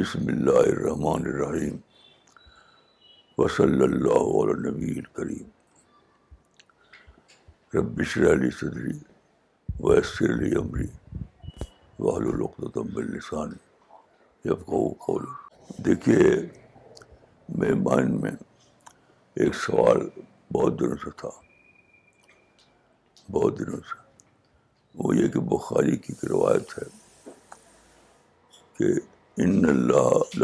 بسم اللہ الرحمن الرحیم وصلی اللہ علیہ نبی الکریم رب علی صدری ویسر علی عمری وحل السانی کو قول دیکھیے میرے مائنڈ میں ایک سوال بہت دنوں سے تھا بہت دنوں سے وہ یہ کہ بخاری کی روایت ہے کہ ان اللہ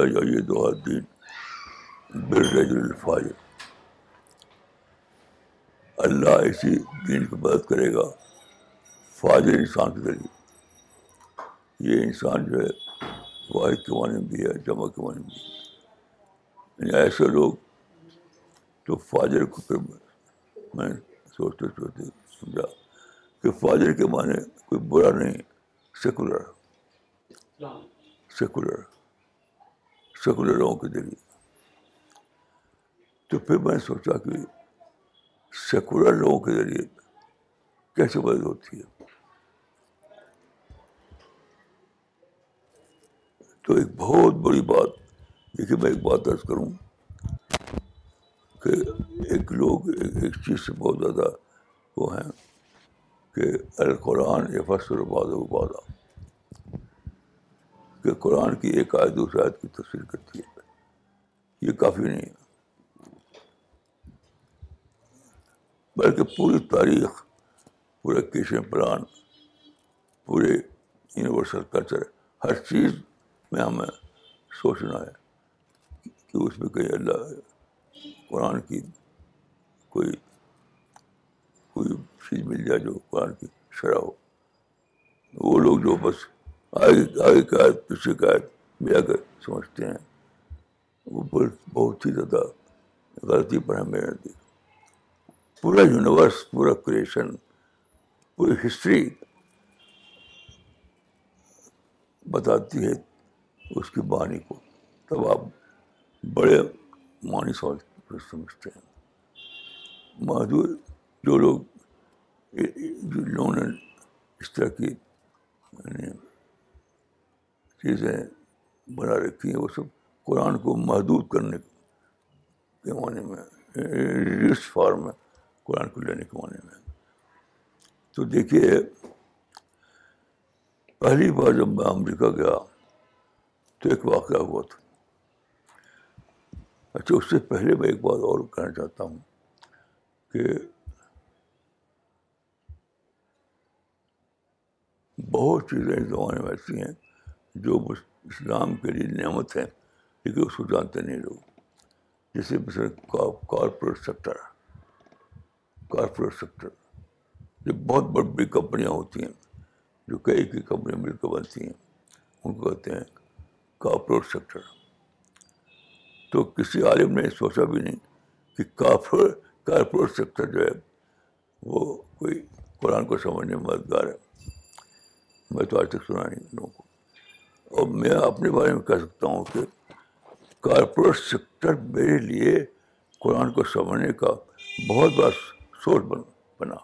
اللہ اسی دین کی مدد کرے گا فاضر انسان کے ذریعے یہ انسان جو ہے واحد کے معنی بھی ہے جمع کے معنی بھی ہے یعنی ایسے لوگ تو فاجر کو پھر میں سوچتے سوچتے سمجھا کہ فاجر کے معنی کوئی برا نہیں سیکولر سیکولر سیکولر لوگوں کے ذریعے تو پھر میں سوچا کہ سیکولر لوگوں کے ذریعے کیسے مدد ہوتی ہے تو ایک بہت بڑی بات دیکھیے میں ایک بات درج کروں کہ ایک لوگ ایک چیز سے بہت زیادہ وہ ہیں کہ القرآن فصل و بعض و بادہ کہ قرآن کی ایک آیت دوسرے آیت کی تفسیر کرتی ہے یہ کافی نہیں ہے بلکہ پوری تاریخ پورا کرشن پران پورے یونیورسل کلچر ہر چیز میں ہمیں سوچنا ہے کہ اس میں کہیں اللہ قرآن کی کوئی کوئی چیز مل جائے جو قرآن کی شرح ہو وہ لوگ جو بس آگے آئی قائد پیچھے قائد ملا کر سمجھتے ہیں وہ بہت ہی زیادہ غلطی پر ہمیں پورا یونیورس پورا کریشن پوری ہسٹری بتاتی ہے اس کی بانی کو تب آپ بڑے معنی سمجھ سمجھتے ہیں معذور جو لوگ لوگوں نے اس طرح کی یعنی چیزیں بنا رکھی ہیں وہ سب قرآن کو محدود کرنے کے معنی میں ریس فارم میں قرآن کو لینے کے معنی میں تو دیکھیے پہلی بار جب میں امریکہ گیا تو ایک واقعہ ہوا تھا اچھا اس سے پہلے میں ایک بات اور کہنا چاہتا ہوں کہ بہت چیزیں اس زمانے میں ایسی ہیں جو اسلام کے لیے نعمت ہے لیکن اس کو جانتے نہیں لوگ جیسے مثلاً کارپوریٹ سیکٹر کارپوریٹ سیکٹر یہ بہت بڑی بڑی کمپنیاں ہوتی ہیں جو کئی کئی کمپنیاں مل کے بنتی ہیں ان کو کہتے ہیں کارپوریٹ سیکٹر تو کسی عالم نے سوچا بھی نہیں کہ کارپور کارپوریٹ سیکٹر جو ہے وہ کوئی قرآن کو سمجھنے میں مددگار ہے میں تو آج تک سنا نہیں لوگوں کو اور میں اپنے بارے میں کہہ سکتا ہوں کہ کارپوریٹ سیکٹر میرے لیے قرآن کو سمجھنے کا بہت بڑا سورس بنا بنا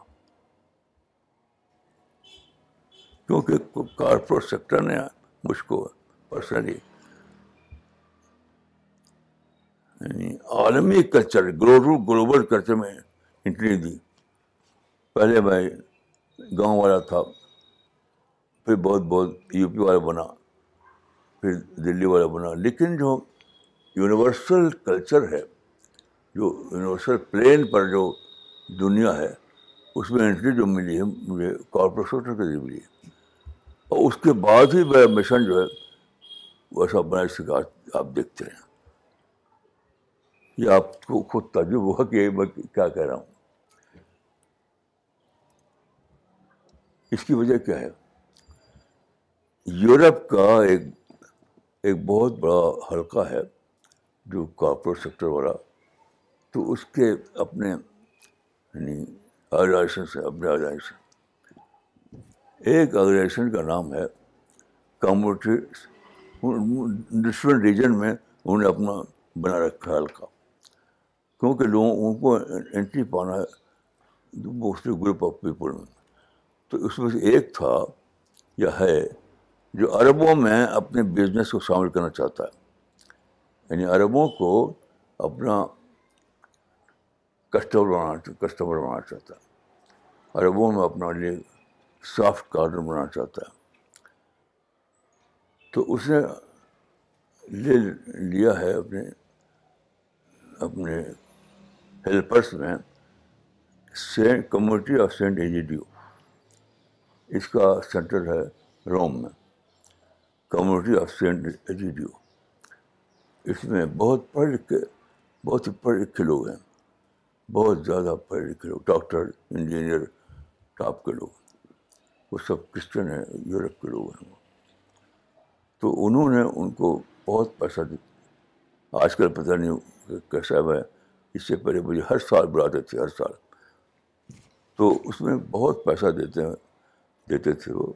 کیونکہ کارپوریٹ سیکٹر نے مجھ کو پرسنلی یعنی عالمی کلچر گلوبل گلوبل کلچر میں انٹری دی پہلے میں گاؤں والا تھا پھر بہت بہت یو پی والا بنا پھر دلی والا بنا لیکن جو یونیورسل کلچر ہے جو یونیورسل پلین پر جو دنیا ہے اس میں انٹری جو ملی ہے مجھے کارپوریشن ملی ہے اور اس کے بعد ہی میرا مشن جو ہے وہ سب بنا سکھا آپ دیکھتے ہیں یہ آپ کو خود تعجب ہوا کہ میں کیا کہہ رہا ہوں اس کی وجہ کیا ہے یورپ کا ایک ایک بہت بڑا حلقہ ہے جو کارپوریٹ سیکٹر والا تو اس کے اپنے یعنی آرگوازیشن سے اپنے آرگنائزیشن ایک آرگنائزیشن کا نام ہے کمیونٹی ڈفرینٹ ریجن میں انہوں نے اپنا بنا رکھا حلقہ کیونکہ لوگوں ان کو انٹری پانا ہے گروپ آف پیپل میں تو اس میں سے ایک تھا یا ہے جو عربوں میں اپنے بزنس کو شامل کرنا چاہتا ہے یعنی عربوں کو اپنا کسٹمر بنانا کسٹمر بنانا چاہتا ہے عربوں میں اپنا لیے سافٹ کارنر بنانا چاہتا ہے تو اس نے لے لیا ہے اپنے اپنے ہیلپرس میں Saint community of Saint Egidio اس کا سینٹر ہے روم میں کمیونٹی آف سینٹ ریڈیو اس میں بہت پڑھ لکھ کے بہت ہی پڑھ لکھے لوگ ہیں بہت زیادہ پڑھے لکھے لوگ ڈاکٹر انجینئر ٹاپ کے لوگ وہ سب کرسچن ہیں یورپ کے لوگ ہیں وہ تو انہوں نے ان کو بہت پیسہ دی آج کل پتہ نہیں کیسا میں اس سے پہلے مجھے ہر سال بلاتے تھے ہر سال تو اس میں بہت پیسہ دیتے ہیں دیتے تھے وہ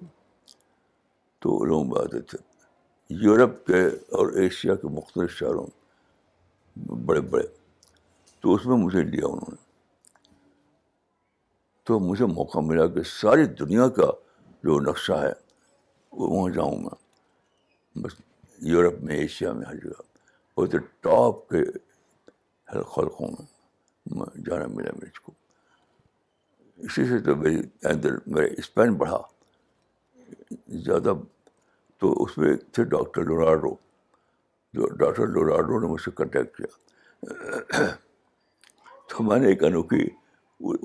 تو میں آتے تھے یورپ کے اور ایشیا کے مختلف شہروں بڑے بڑے تو اس میں مجھے لیا انہوں نے تو مجھے موقع ملا کہ ساری دنیا کا جو نقشہ ہے وہ وہاں جاؤں گا بس یورپ میں ایشیا میں ہر جگہ وہ تو ٹاپ کے خلقوں میں جانا ملا مجھ کو اسی سے تو میری اندر میرا اسپین بڑھا زیادہ تو اس میں تھے ڈاکٹر لونالڈو جو ڈاکٹر لونالڈو نے مجھ سے کنٹیکٹ کیا تو میں نے ایک انوکھی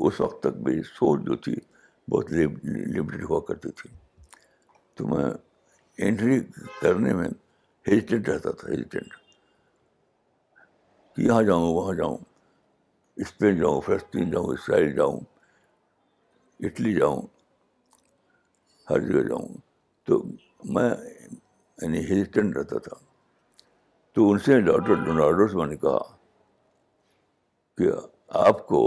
اس وقت تک میری سوچ جو تھی بہت لمٹیڈ ہوا کرتی تھی تو میں انٹری کرنے میں ہیزیٹنٹ رہتا تھا کہ یہاں جاؤں وہاں جاؤں اسپین جاؤں فلسطین جاؤں اسرائیل جاؤں اٹلی جاؤں ہر جگہ جاؤں تو میں یعنی ہیزیٹنٹ رہتا تھا تو ان سے ڈاکٹر میں نے کہا کہ آپ کو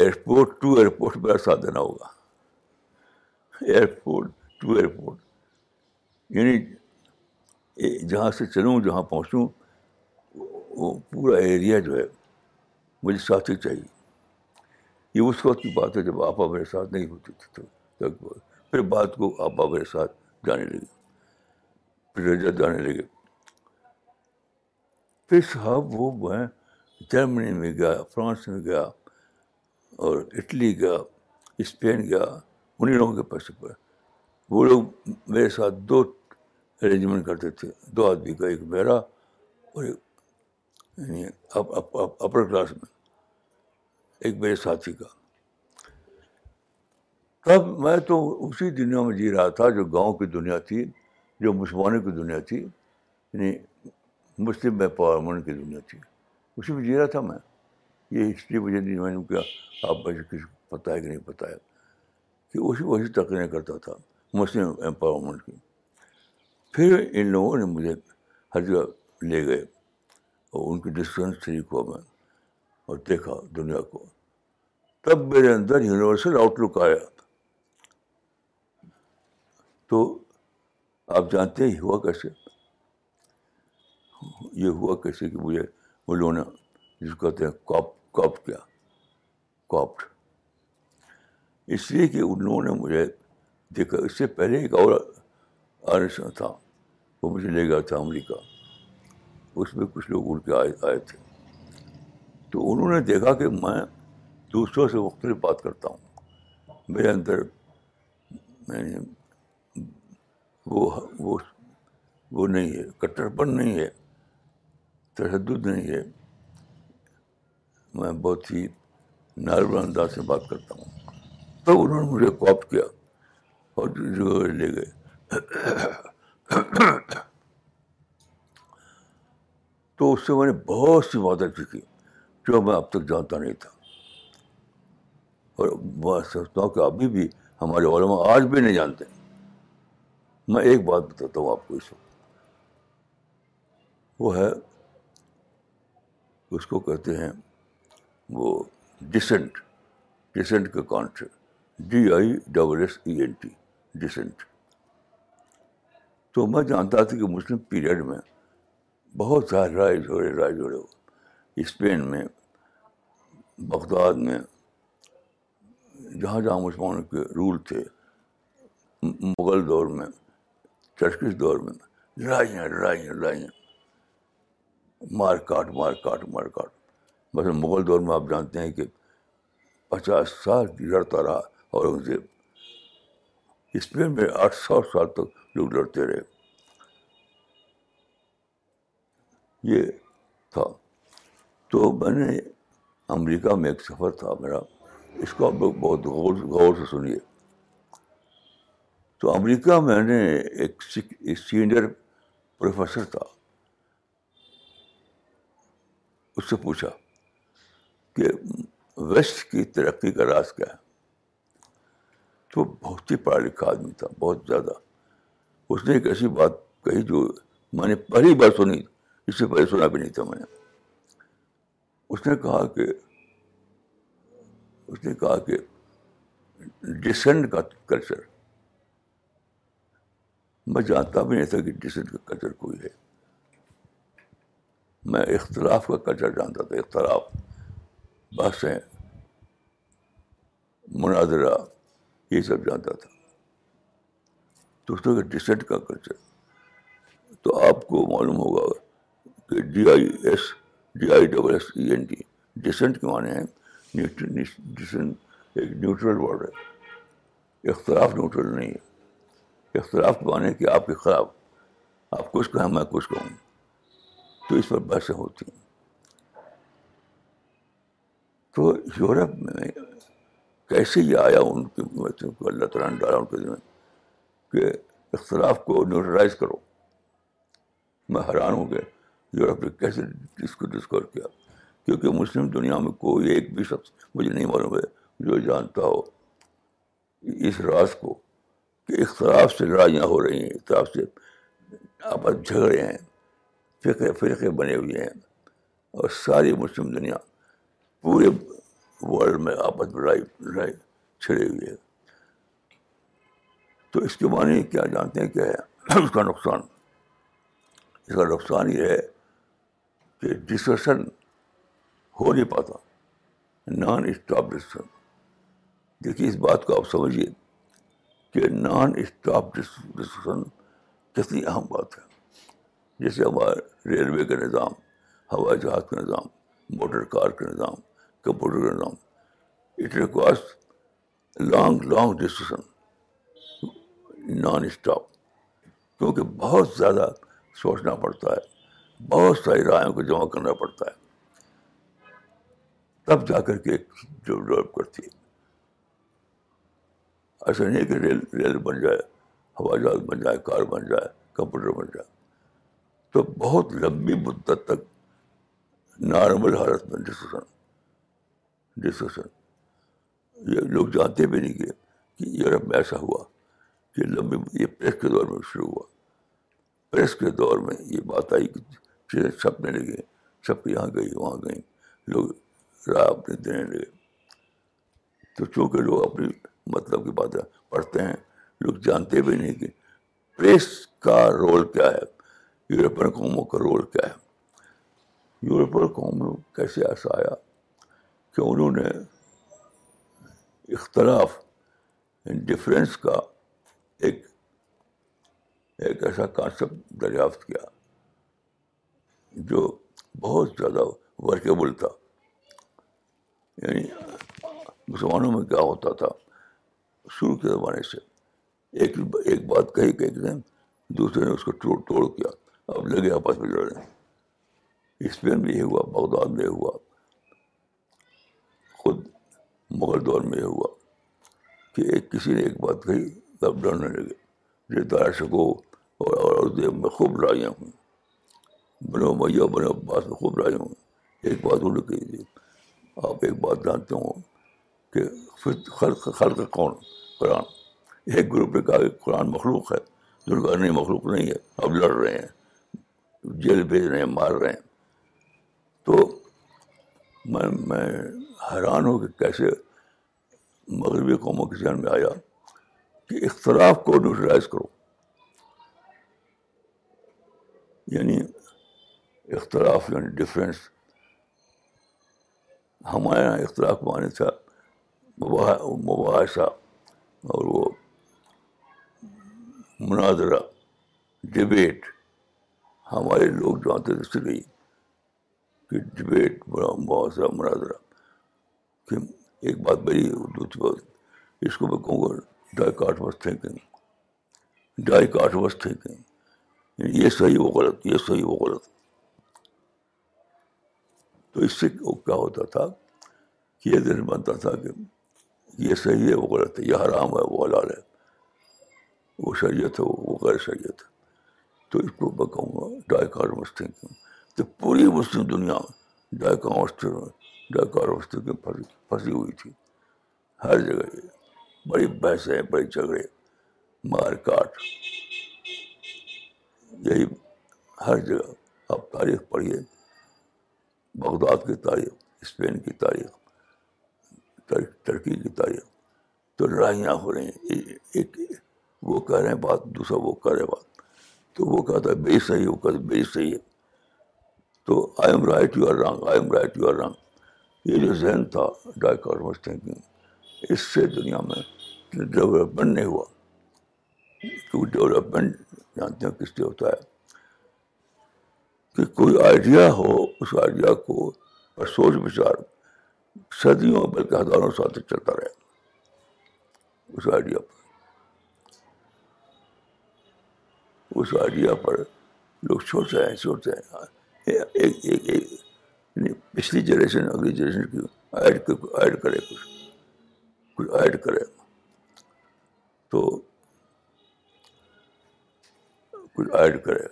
ایئرپورٹ ٹو ایئرپورٹ میرا ساتھ دینا ہوگا ایئرپورٹ ٹو ایئرپورٹ یعنی جہاں سے چلوں جہاں پہنچوں وہ پورا ایریا جو ہے مجھے ساتھی چاہیے یہ اس وقت کی بات ہے جب آپا میرے ساتھ نہیں ہوتے تھے تو لگ بھگ پھر بات کو بابا میرے ساتھ جانے لگے پھر رجا جانے لگے پھر صاحب وہ جرمنی میں گیا فرانس میں گیا اور اٹلی گیا اسپین گیا انہیں لوگوں کے پیسے پر وہ لوگ میرے ساتھ دو ارینجمنٹ کرتے تھے دو آدمی کا ایک میرا اور ایک یعنی اپر کلاس میں ایک میرے ساتھی کا تب میں تو اسی دنیا میں جی رہا تھا جو گاؤں کی دنیا تھی جو مسلمانوں کی دنیا تھی یعنی مسلم امپاورمنٹ کی دنیا تھی اسی میں جی رہا تھا میں یہ ہسٹری مجھے میں نے کیا آپ مجھے کسی کو پتہ ہے کہ نہیں پتہ ہے کہ اسی وہی تقریریں کرتا تھا مسلم امپاورمنٹ کی پھر ان لوگوں نے مجھے ہر جگہ لے گئے اور ان کی ڈسٹینس ٹھیک ہوا میں اور دیکھا دنیا کو تب میرے اندر یونیورسل آؤٹ لک آیا تو آپ جانتے ہیں ہوا کیسے یہ ہوا کیسے کہ مجھے ان لوگوں نے جس کو کہتے ہیں کاپ کاپ کیا کاپٹ اس لیے کہ ان لوگوں نے مجھے دیکھا اس سے پہلے ایک اور آرشن تھا وہ مجھے لے گیا تھا امریکہ اس میں کچھ لوگ اڑ کے آئے آئے تھے تو انہوں نے دیکھا کہ میں دوسروں سے مختلف بات کرتا ہوں میرے اندر وہ وہ وہ نہیں ہے کٹرپن نہیں ہے تشدد نہیں ہے میں بہت ہی نارمل انداز سے بات کرتا ہوں تو انہوں نے مجھے کاپ کیا اور لے گئے تو اس سے میں نے بہت سی باتیں سیکھی جو میں اب تک جانتا نہیں تھا اور میں سمجھتا ہوں کہ ابھی بھی ہمارے علماء آج بھی نہیں جانتے میں ایک بات بتاتا ہوں آپ کو اس وقت وہ ہے اس کو کہتے ہیں وہ ڈسینٹ ڈسینٹ کا can't D I double S E N T dissent تو میں جانتا تھا کہ مسلم پیریڈ میں بہت سارے رائے جھوڑے رائے ہو اسپین میں بغداد میں جہاں جہاں مسلمانوں کے رول تھے مغل دور میں کے دور میں لڑائیاں لڑائیاں لڑائیاں مار کاٹ مار کاٹ مار کاٹ بس مغل دور میں آپ جانتے ہیں کہ پچاس سال لڑتا رہا اور ان سے اسپین میں آٹھ سو سال تک لوگ لڑتے رہے یہ تھا تو میں نے امریکہ میں ایک سفر تھا میرا اس کو آپ لوگ بہت غور غور سے سنیے تو امریکہ میں نے ایک سینئر پروفیسر تھا اس سے پوچھا کہ ویسٹ کی ترقی کا راز کیا ہے تو بہت ہی پڑھا لکھا آدمی تھا بہت زیادہ اس نے ایک ایسی بات کہی جو میں نے پہلی بار سنی اس سے پہلے سنا بھی نہیں تھا میں نے اس نے کہا کہ اس نے کہا کہ ڈسینڈ کا کلچر میں جانتا بھی نہیں تھا کہ ڈسنٹ کا کلچر کوئی ہے میں اختلاف کا کلچر جانتا تھا اختلاف بحثیں مناظرہ یہ سب جانتا تھا دوسرے کا ڈسنٹ کا کلچر تو آپ کو معلوم ہوگا کہ D I S D I double S E N T dissent کے معنی ہیں ڈسنٹ ایک نیوٹرل ورڈ ہے اختلاف نیوٹرل نہیں ہے اختلاف مانے کہ آپ کے خلاف آپ کچھ کہیں میں کچھ کہوں تو اس پر بحثیں ہوتی ہیں تو یورپ میں کیسے یہ آیا ان کی اللہ تعالیٰ نے ڈالا ان کے دن کہ اختلاف کو نیوٹرائز کرو میں حیران ہوں کہ یورپ نے کیسے اس کو ڈسکور کیا کیونکہ مسلم دنیا میں کوئی ایک بھی شخص مجھے نہیں معلوم ہے جو جانتا ہو اس راز کو کہ اختلاف سے لڑائیاں ہو رہی ہیں اختلاف سے آپس جھگڑے ہیں فرقے فرقے بنے ہوئے ہیں اور ساری مسلم دنیا پورے ورلڈ میں آپس لڑائی لڑائی چھڑے ہوئے ہیں تو اس کے معنی کیا جانتے ہیں کیا ہے اس کا نقصان اس کا نقصان یہ ہے کہ ڈسکشن ہو نہیں پاتا نان اسٹاپ ڈسکشن دیکھیے اس بات کو آپ سمجھیے کہ نان اسٹاپ ڈسکشن کتنی اہم بات ہے جیسے ہمارے ریلوے کا نظام ہوائی جہاز کا نظام موٹر کار کا نظام کمپیوٹر کا نظام it requires long long discussion non stop کیونکہ بہت زیادہ سوچنا پڑتا ہے بہت ساری رائےوں کو جمع کرنا پڑتا ہے تب جا کر کے ایک ڈیولپ کرتی ہے ایسا نہیں کہ ریل ریل بن جائے ہوا جہاز بن جائے کار بن جائے کمپیوٹر بن جائے تو بہت لمبی مدت تک نارمل حالت میں ڈسکشن ڈسکشن یہ لوگ جانتے بھی نہیں گئے کہ یورپ میں ایسا ہوا کہ لمبی یہ پریس کے دور میں شروع ہوا پریس کے دور میں یہ بات آئی کہ چیزیں چھپنے لگے چھپ یہاں گئی وہاں گئیں لوگ رائے اپنے دینے لگے تو چونکہ لوگ اپنی مطلب کی باتیں پڑھتے ہیں لوگ جانتے بھی نہیں کہ پریس کا رول کیا ہے یورپین قوموں کا رول کیا ہے یورپین قوموں کیسے ایسا آیا کہ انہوں نے اختلاف ڈفرینس کا ایک ایک ایسا کانسیپٹ دریافت کیا جو بہت زیادہ ورکیبل تھا یعنی مسلمانوں میں کیا ہوتا تھا شروع کے زمانے سے ایک ایک بات کہی کہ ایک دن دوسرے نے اس کو توڑ توڑ کیا اب لگے آپس میں ڈرائی اسپین میں یہ ہوا بغداد میں یہ ہوا خود مغل دور میں یہ ہوا کہ ایک کسی نے ایک بات کہی اب لڑنے لگے یہ دارشکو شکو اور میں خوب لڑائیاں ہوں بنو میاں بنو عباس میں خوب لڑائیاں ہوں ایک بات انہوں نے کہی تھی آپ ایک بات جانتے ہوں کہ خلق کون قرآن ایک گروپ نے کہا کہ قرآن مخلوق ہے مخلوق نہیں ہے اب لڑ رہے ہیں جیل بھیج رہے ہیں مار رہے ہیں تو میں میں حیران ہوں کہ کیسے مغربی قوموں کے ذہن میں آیا کہ اختلاف کو نیوٹرائز کرو یعنی اختلاف یعنی ڈفرینس ہمارے یہاں اختلاف معنی تھا مباحثہ اور وہ مناظرہ ڈبیٹ ہمارے لوگ جو آتے تھے سر گئی کہ ڈبیٹ مباحثہ مناظرہ کہ ایک بات بری دوسری بات اس کو میں کہوں گا ڈائی کاٹ تھینکنگ ڈائی کاٹ واس تھینکنگ یہ صحیح وہ غلط یہ صحیح وہ غلط تو اس سے کیا ہوتا تھا کہ یہ دن بنتا تھا کہ یہ صحیح ہے وہ غلط ہے یہ حرام ہے وہ حلال ہے وہ شریعت ہے وہ غیر شریعت ہے تو اس کو میں کہوں گا ڈائکار تھنکنگ تو پوری مسلم دنیا ڈائقہ ڈائکار مستقبل پھنسی ہوئی تھی ہر جگہ یہ بڑی بحثیں بڑے جھگڑے مار کاٹ یہی ہر جگہ آپ تاریخ پڑھیے بغداد کی تاریخ اسپین کی تاریخ ترقی کی تاریخ تو لڑائیاں ہو رہی ہیں ایک وہ کہہ رہے ہیں بات دوسرا وہ کہہ رہے بات تو وہ کہتا ہے بے صحیح وہ کہتا ہے بے صحیح ہے تو I'm right you are wrong I'm right you are wrong یہ جو ذہن تھا تھنکنگ اس سے دنیا میں ڈیولپمنٹ نہیں ہوا کیونکہ ڈیولپمنٹ جانتے ہیں کس سے ہوتا ہے کہ کوئی آئیڈیا ہو اس آئیڈیا کو سوچ بچار صدیوں بلکہ ہزاروں سال تک چلتا رہے اس آئیڈیا پر اس آئیڈیا پر لوگ چھوڑتے ہیں ہیں ہاں، یعنی پچھلی جنریشن اگلی جنریشن کی ایڈ ایڈ کرے کچھ کچھ ایڈ کرے تو کچھ ایڈ کرے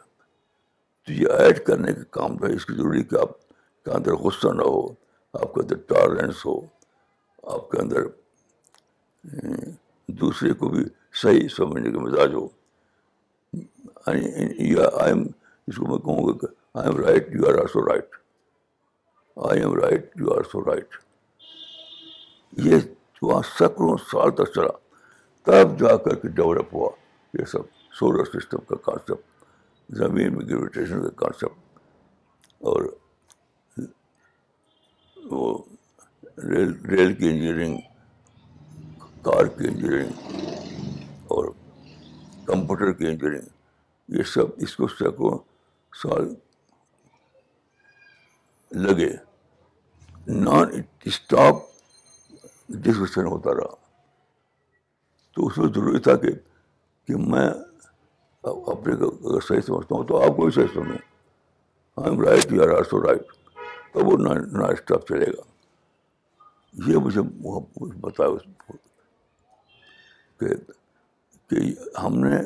تو یہ ایڈ کرنے کا کام ہے اس کی ضروری کہ آپ کے اندر غصہ نہ ہو آپ کے اندر ٹالرنس ہو آپ کے اندر دوسرے کو بھی صحیح سمجھنے کا مزاج ہو یعنی، یا آئی ایم اس کو میں کہوں گا کہ I'm right you are also right I'm right you are so right یہ وہاں سکڑوں سال تک چلا تب جا کر کے ڈیولپ ہوا یہ سب سولر سسٹم کا کانسیپٹ زمین میں گریویٹیشن کا کانسیپٹ اور وہ ریل ریل کی انجینئرنگ کار کی انجینئرنگ اور کمپیوٹر کی انجینئرنگ یہ سب اس کو سال لگے نان اسٹاپ ڈسکشن ہوتا رہا تو اس میں ضروری تھا کہ میں اپنے اگر صحیح سمجھتا ہوں تو آپ کو بھی صحیح سمجھیں I'm right you are right تو وہ نا اسٹاپ چلے گا یہ مجھے بتایا اس کو کہ ہم نے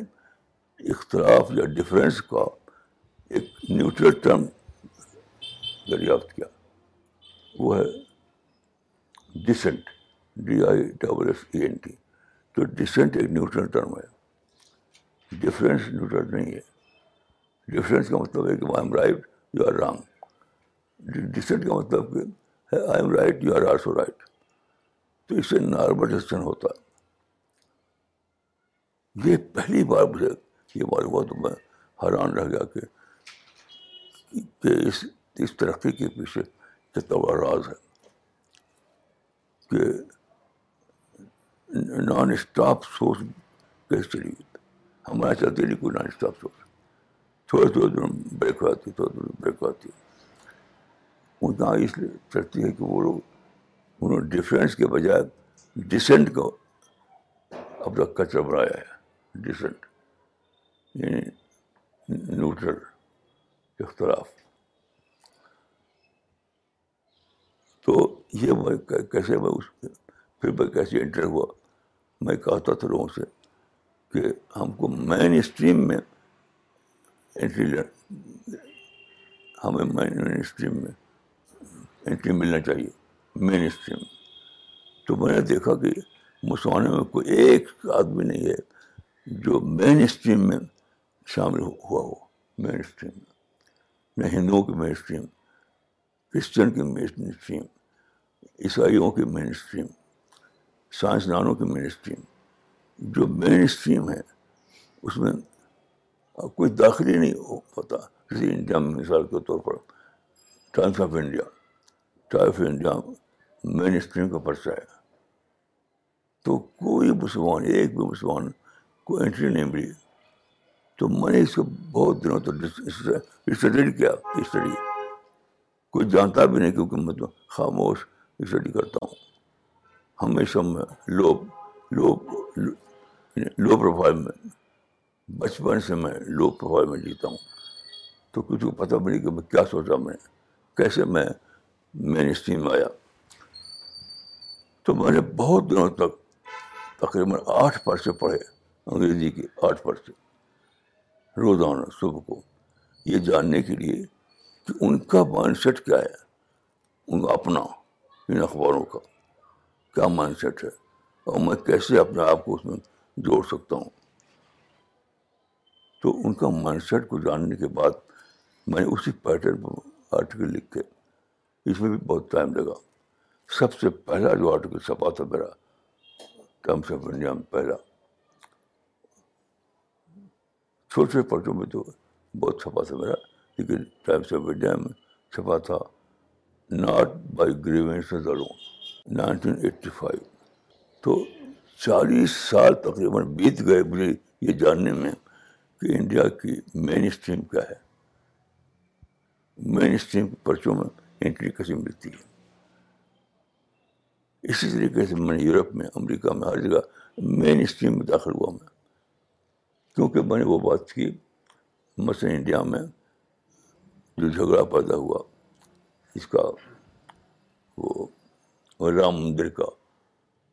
اختلاف یا ڈفرینس کا ایک نیوٹرل ٹرم دریافت کیا وہ ہے dissent D I double S E N T تو ڈسنٹ ایک نیوٹرل ٹرم ہے ڈفرینس نیوٹرل نہیں ہے ڈفرینس کا مطلب ہے کہ I'm right you are wrong dissent کا مطلب کہ I'm right you are also right تو اس سے نارمل ڈسن ہوتا ہے یہ پہلی بار مجھے یہ معلوم ہوا تو میں حیران رہ گیا کہ, کہ اس اس ترقی کے پیچھے کتنا بڑا راز ہے کہ نان اسٹاپ سورس کیسے چلی گئی ہمارے چلتے نہیں کوئی نان اسٹاپ سورس تھوڑے تھوڑے دن بریک ہو جاتی تھوڑے دن بریک ہو جاتی ہے اس لیے چلتی ہے کہ وہ لوگ انہوں نے ڈیفرینس کے بجائے ڈسینٹ کو اپنا کچرا بنایا ہے ڈسینٹ یعنی نیوٹرل اختلاف تو یہ میں کیسے میں اس پھر میں کیسے انٹر ہوا میں کہتا تھا لوگوں سے کہ ہم کو مین اسٹریم میں انٹری ہمیں مین اسٹریم میں انٹری ملنا چاہیے مین اسٹریم تو میں نے دیکھا کہ مسلمانوں میں کوئی ایک آدمی نہیں ہے جو مین اسٹریم میں شامل ہوا ہو مین اسٹریم میں ہندوؤں کی مین اسٹریم کرسچن کی مین اسٹریم عیسائیوں کی مین اسٹریم سائنسدانوں کی مین اسٹریم جو مین اسٹریم ہے اس میں کوئی داخل ہی نہیں ہو پاتا میں مثال کے طور پر ٹائمس آف انڈیا ٹائف انڈیا مین اسٹریم کا پرچہ ہے تو کوئی مسلمان ایک بھی مسلمان کو انٹری نہیں ملی تو میں نے اس کو بہت دنوں تک اسٹڈی کیا اسٹڈی کوئی جانتا بھی نہیں کیونکہ میں تو خاموش اسٹڈی کرتا ہوں ہمیشہ میں لو لو لو پروفائل میں بچپن سے میں لو پروفائل میں جیتا ہوں تو کچھ پتہ بھی نہیں کہ میں کیا سوچا میں کیسے میں مین اسٹریم میں آیا تو میں نے بہت دنوں تک تقریباً آٹھ پرچے پڑھے انگریزی کے آٹھ پرچے روزانہ صبح کو یہ جاننے کے لیے کہ ان کا مائنڈ سیٹ کیا ہے ان کا اپنا ان اخباروں کا کیا مائنڈ سیٹ ہے اور میں کیسے اپنے آپ کو اس میں جوڑ سکتا ہوں تو ان کا مائنڈ سیٹ کو جاننے کے بعد میں اسی پیٹرن پر آرٹیکل لکھ کے اس میں بھی بہت ٹائم لگا سب سے پہلا جو آرٹیکل چھپا تھا میرا ٹائمس آف انڈیا میں پہلا چھوٹے چھوٹے پرچوں میں تو بہت چھپا تھا میرا لیکن ٹائمس آف انڈیا میں چھپا تھا not by grievance nineteen eighty five تو چالیس سال تقریباً بیت گئے مجھے یہ جاننے میں کہ انڈیا کی مین اسٹریم کیا ہے مین اسٹریم کے پرچوں میں انٹری کیسے ملتی ہے اسی طریقے سے میں نے یورپ میں امریکہ میں ہر جگہ مین اسٹریم میں داخل ہوا میں کیونکہ میں نے وہ بات کی مثلاً انڈیا میں جو جھگڑا پیدا ہوا اس کا وہ رام مندر کا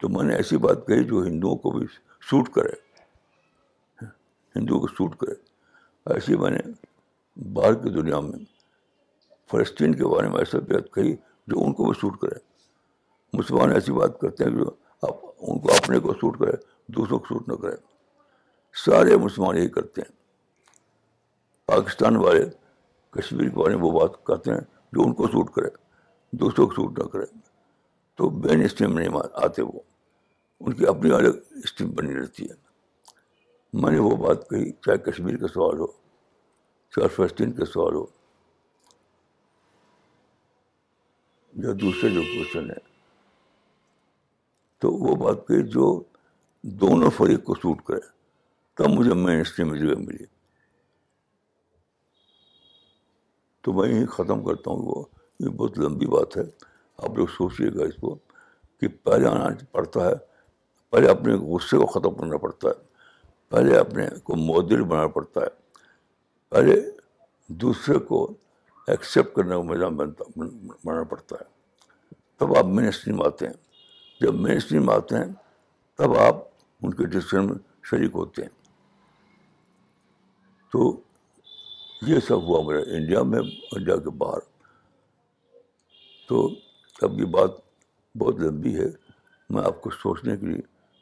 تو میں نے ایسی بات کہی جو ہندوؤں کو بھی سوٹ کرے ہندوؤں کو سوٹ کرے ایسی میں نے باہر کی دنیا میں فلسطین کے بارے میں ایسا کہی جو ان کو بھی سوٹ کرے مسلمان ایسی بات کرتے ہیں جو آپ ان کو اپنے کو سوٹ کرے دوسروں کو سوٹ نہ کرے سارے مسلمان یہی کرتے ہیں پاکستان والے کشمیر کے بارے میں وہ بات کرتے ہیں جو ان کو سوٹ کرے دوسروں کو سوٹ نہ کرے تو بین اسٹیم نہیں آتے وہ ان کی اپنی الگ اسٹیم بنی رہتی ہے میں نے وہ بات کہی چاہے کشمیر کا سوال ہو چاہے فلسطین کا سوال ہو یا دوسرے جو کوشچن ہے تو وہ بات کہ جو دونوں فریق کو سوٹ کرے تب مجھے مین اسٹریم میں جگہ ملی تو میں یہ ختم کرتا ہوں وہ یہ بہت لمبی بات ہے آپ لوگ سوچیے گا اس کو کہ پہلے آنا پڑتا ہے پہلے اپنے غصے کو ختم کرنا پڑتا ہے پہلے اپنے کو معدل بنانا پڑتا ہے پہلے دوسرے کو ایکسیپٹ کرنے کا مزہ بنتا بنانا پڑتا ہے تب آپ مین اسٹریم آتے ہیں جب مین اسٹریم آتے ہیں تب آپ ان کے ڈسیزن میں شریک ہوتے ہیں تو یہ سب ہوا میرا انڈیا میں انڈیا کے باہر تو اب یہ بات بہت لمبی ہے میں آپ کو سوچنے کے لیے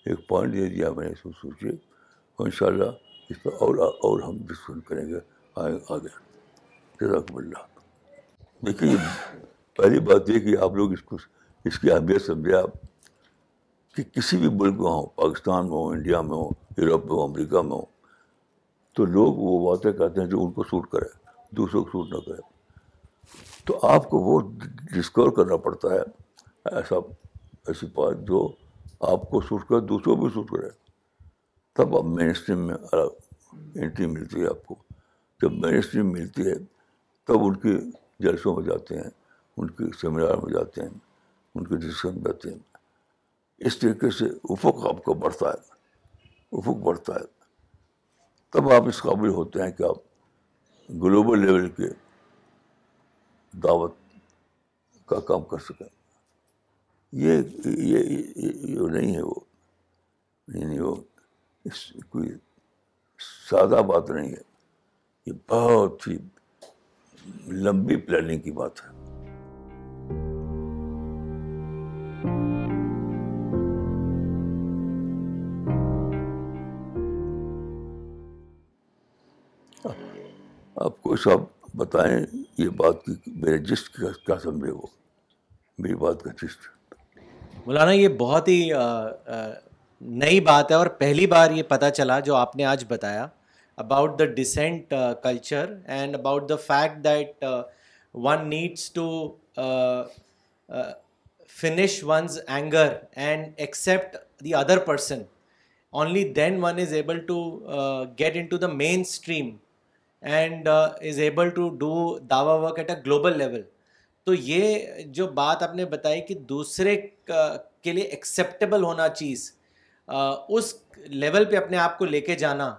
ایک پوائنٹ دے دیا میں نے اس کو سوچیے اور ان شاء اللہ اس پر اور اور ہم ڈسکشن کریں گے آگے جزاک اللہ دیکھیے پہلی بات یہ کہ آپ لوگ اس کو اس کی اہمیت سمجھے آپ کہ کسی بھی ملک میں ہوں پاکستان میں ہوں انڈیا میں ہوں یورپ میں ہوں امریکہ میں ہوں تو لوگ وہ باتیں کہتے ہیں جو ان کو سوٹ کرے دوسروں کو سوٹ نہ کرے تو آپ کو وہ ڈسکور کرنا پڑتا ہے ایسا ایسی بات جو آپ کو سوٹ کرے دوسروں کو بھی سوٹ کرے تب آپ مین اسٹریم میں انٹری ملتی ہے آپ کو جب مین اسٹریم ملتی ہے تب ان کی جلسوں میں جاتے ہیں ان کے سیمینار میں جاتے ہیں ان کے ڈسکشن میں جاتے ہیں اس طریقے سے افق آپ کا بڑھتا ہے افق بڑھتا ہے تب آپ اس قابل ہوتے ہیں کہ آپ گلوبل لیول کے دعوت کا کام کر سکیں یہ یہ نہیں ہے وہ اس کوئی سادہ بات نہیں ہے یہ بہت ہی لمبی پلاننگ کی بات ہے آپ کو صاحب بتائیں یہ بات کی میرے جسٹ کا کیا سمجھے وہ میری بات کا جسٹ مولانا یہ بہت ہی نئی بات ہے اور پہلی بار یہ پتہ چلا جو آپ نے آج بتایا about the dissent culture and about the fact that one needs to finish one's anger and accept the other person only then one is able to get into the mainstream and is able to do Dawa work at a global level تو یہ جو بات آپ نے بتائی کہ دوسرے کے لیے ایکسیپٹیبل ہونا چیز اس لیول پہ اپنے آپ کو لے کے جانا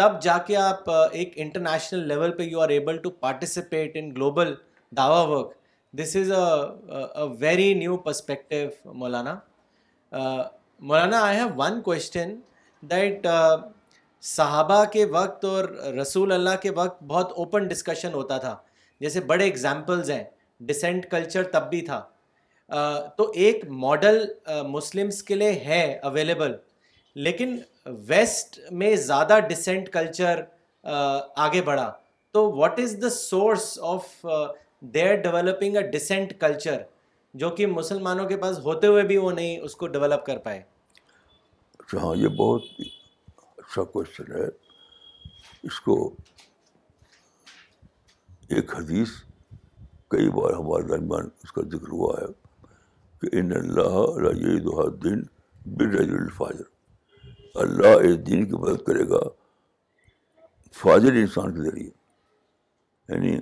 تب جا کے آپ ایک انٹرنیشنل لیول پہ you are able to participate in global دعوی work this is a very new perspective Maulana Maulana I have one question that صحابہ کے وقت اور رسول اللہ کے وقت بہت اوپن ڈسکشن ہوتا تھا جیسے بڑے اگزامپلز ہیں ڈسینٹ کلچر تب بھی تھا تو ایک ماڈل مسلمس کے لیے ہے اویلیبل لیکن ویسٹ میں زیادہ ڈسینٹ کلچر آگے بڑھا تو what is the source of their developing a dissent culture جو کہ مسلمانوں کے پاس ہوتے ہوئے بھی وہ نہیں اس کو ڈیولپ کر پائے اچھا ہاں یہ بہت اچھا کوشچن ہے اس کو ایک حدیث کئی بار ہمارے درمیان اس کا ذکر ہوا ہے کہ ان اللہ اللہ اس دین کی مدد کرے گا فاضل انسان کے ذریعے یعنی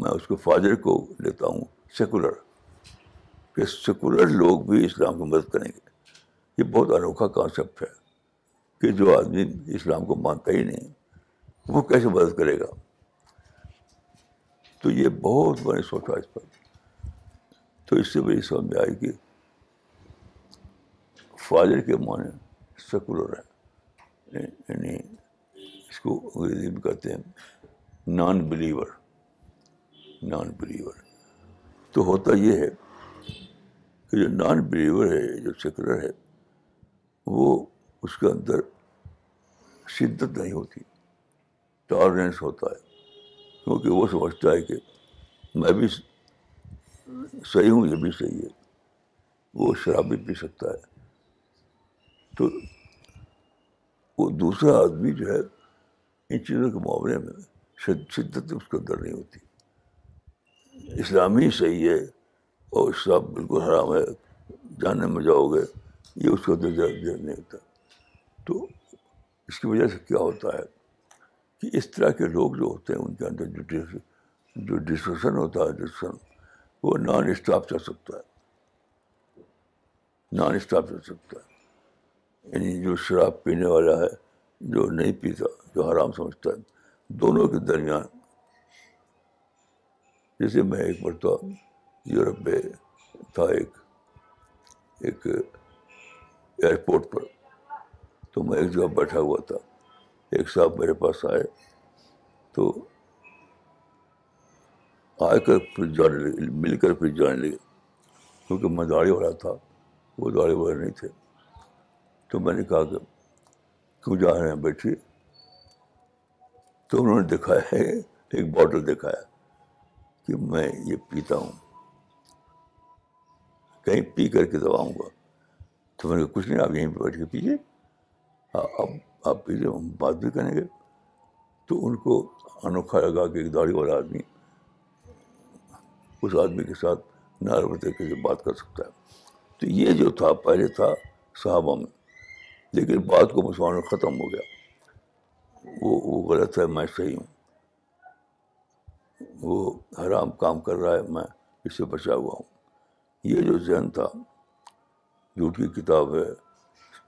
میں اس کو فاضل کو لیتا ہوں سیکولر کہ سیکولر لوگ بھی اسلام کی مدد کریں گے یہ بہت انوکھا کانسیپٹ ہے کہ جو آدمی اسلام کو مانتا ہی نہیں وہ کیسے مدد کرے گا تو یہ بہت نے سوچا اس پر تو اس سے مجھے سمجھ میں آئی کہ فادر کے معنی سیکولر ہے یعنی اس کو انگریزی میں کہتے ہیں نان بلیور نان بلیور تو ہوتا یہ ہے کہ جو نان بلیور ہے جو سیکولر ہے وہ اس کے اندر شدت نہیں ہوتی ٹالرینس ہوتا ہے کیونکہ وہ سمجھتا ہے کہ میں بھی صحیح ہوں یہ بھی صحیح ہے وہ شراب بھی پی سکتا ہے تو وہ دوسرا آدمی جو ہے ان چیزوں کے معاملے میں شدت اس کے اندر نہیں ہوتی اسلامی صحیح ہے اور اس بالکل حرام ہے جاننے میں جاؤ گے یہ اس کے اندر دیر نہیں ہوتا تو اس کی وجہ سے کیا ہوتا ہے کہ اس طرح کے لوگ جو ہوتے ہیں ان کے اندر جو ڈس جو ڈسکشن ہوتا ہے ڈسکشن وہ نان اسٹاپ چل سکتا ہے نان اسٹاپ چل سکتا ہے یعنی جو شراب پینے والا ہے جو نہیں پیتا جو حرام سمجھتا ہے دونوں کے درمیان جیسے میں ایک مرتبہ یورپ میں تھا ایک ایک ایئرپورٹ پر تو میں ایک جگہ بیٹھا ہوا تھا ایک صاحب میرے پاس آئے تو آ کر پھر جانے لگے مل کر پھر جانے لگے کیونکہ میں داڑھی والا تھا وہ داڑھی والے نہیں تھے تو میں نے کہا کہ کیوں جا رہے ہیں بیٹھی تو انہوں نے دکھایا ہے ایک باٹل دکھایا کہ میں یہ پیتا ہوں کہیں پی کر کے دباؤں گا تو میں نے کہا کچھ نہیں آپ یہیں پہ بیٹھ کے پیجیے ہاں اب آپ پیجیے ہم بات بھی کریں گے تو ان کو انوکھا لگا کہ ایک داڑھی والا آدمی اس آدمی کے ساتھ نہ کے سے بات کر سکتا ہے تو یہ جو تھا پہلے تھا صحابہ میں لیکن بعد کو مسلمان ختم ہو گیا وہ وہ غلط ہے میں صحیح ہوں وہ حرام کام کر رہا ہے میں اس سے بچا ہوا ہوں یہ جو ذہن تھا کی کتاب ہے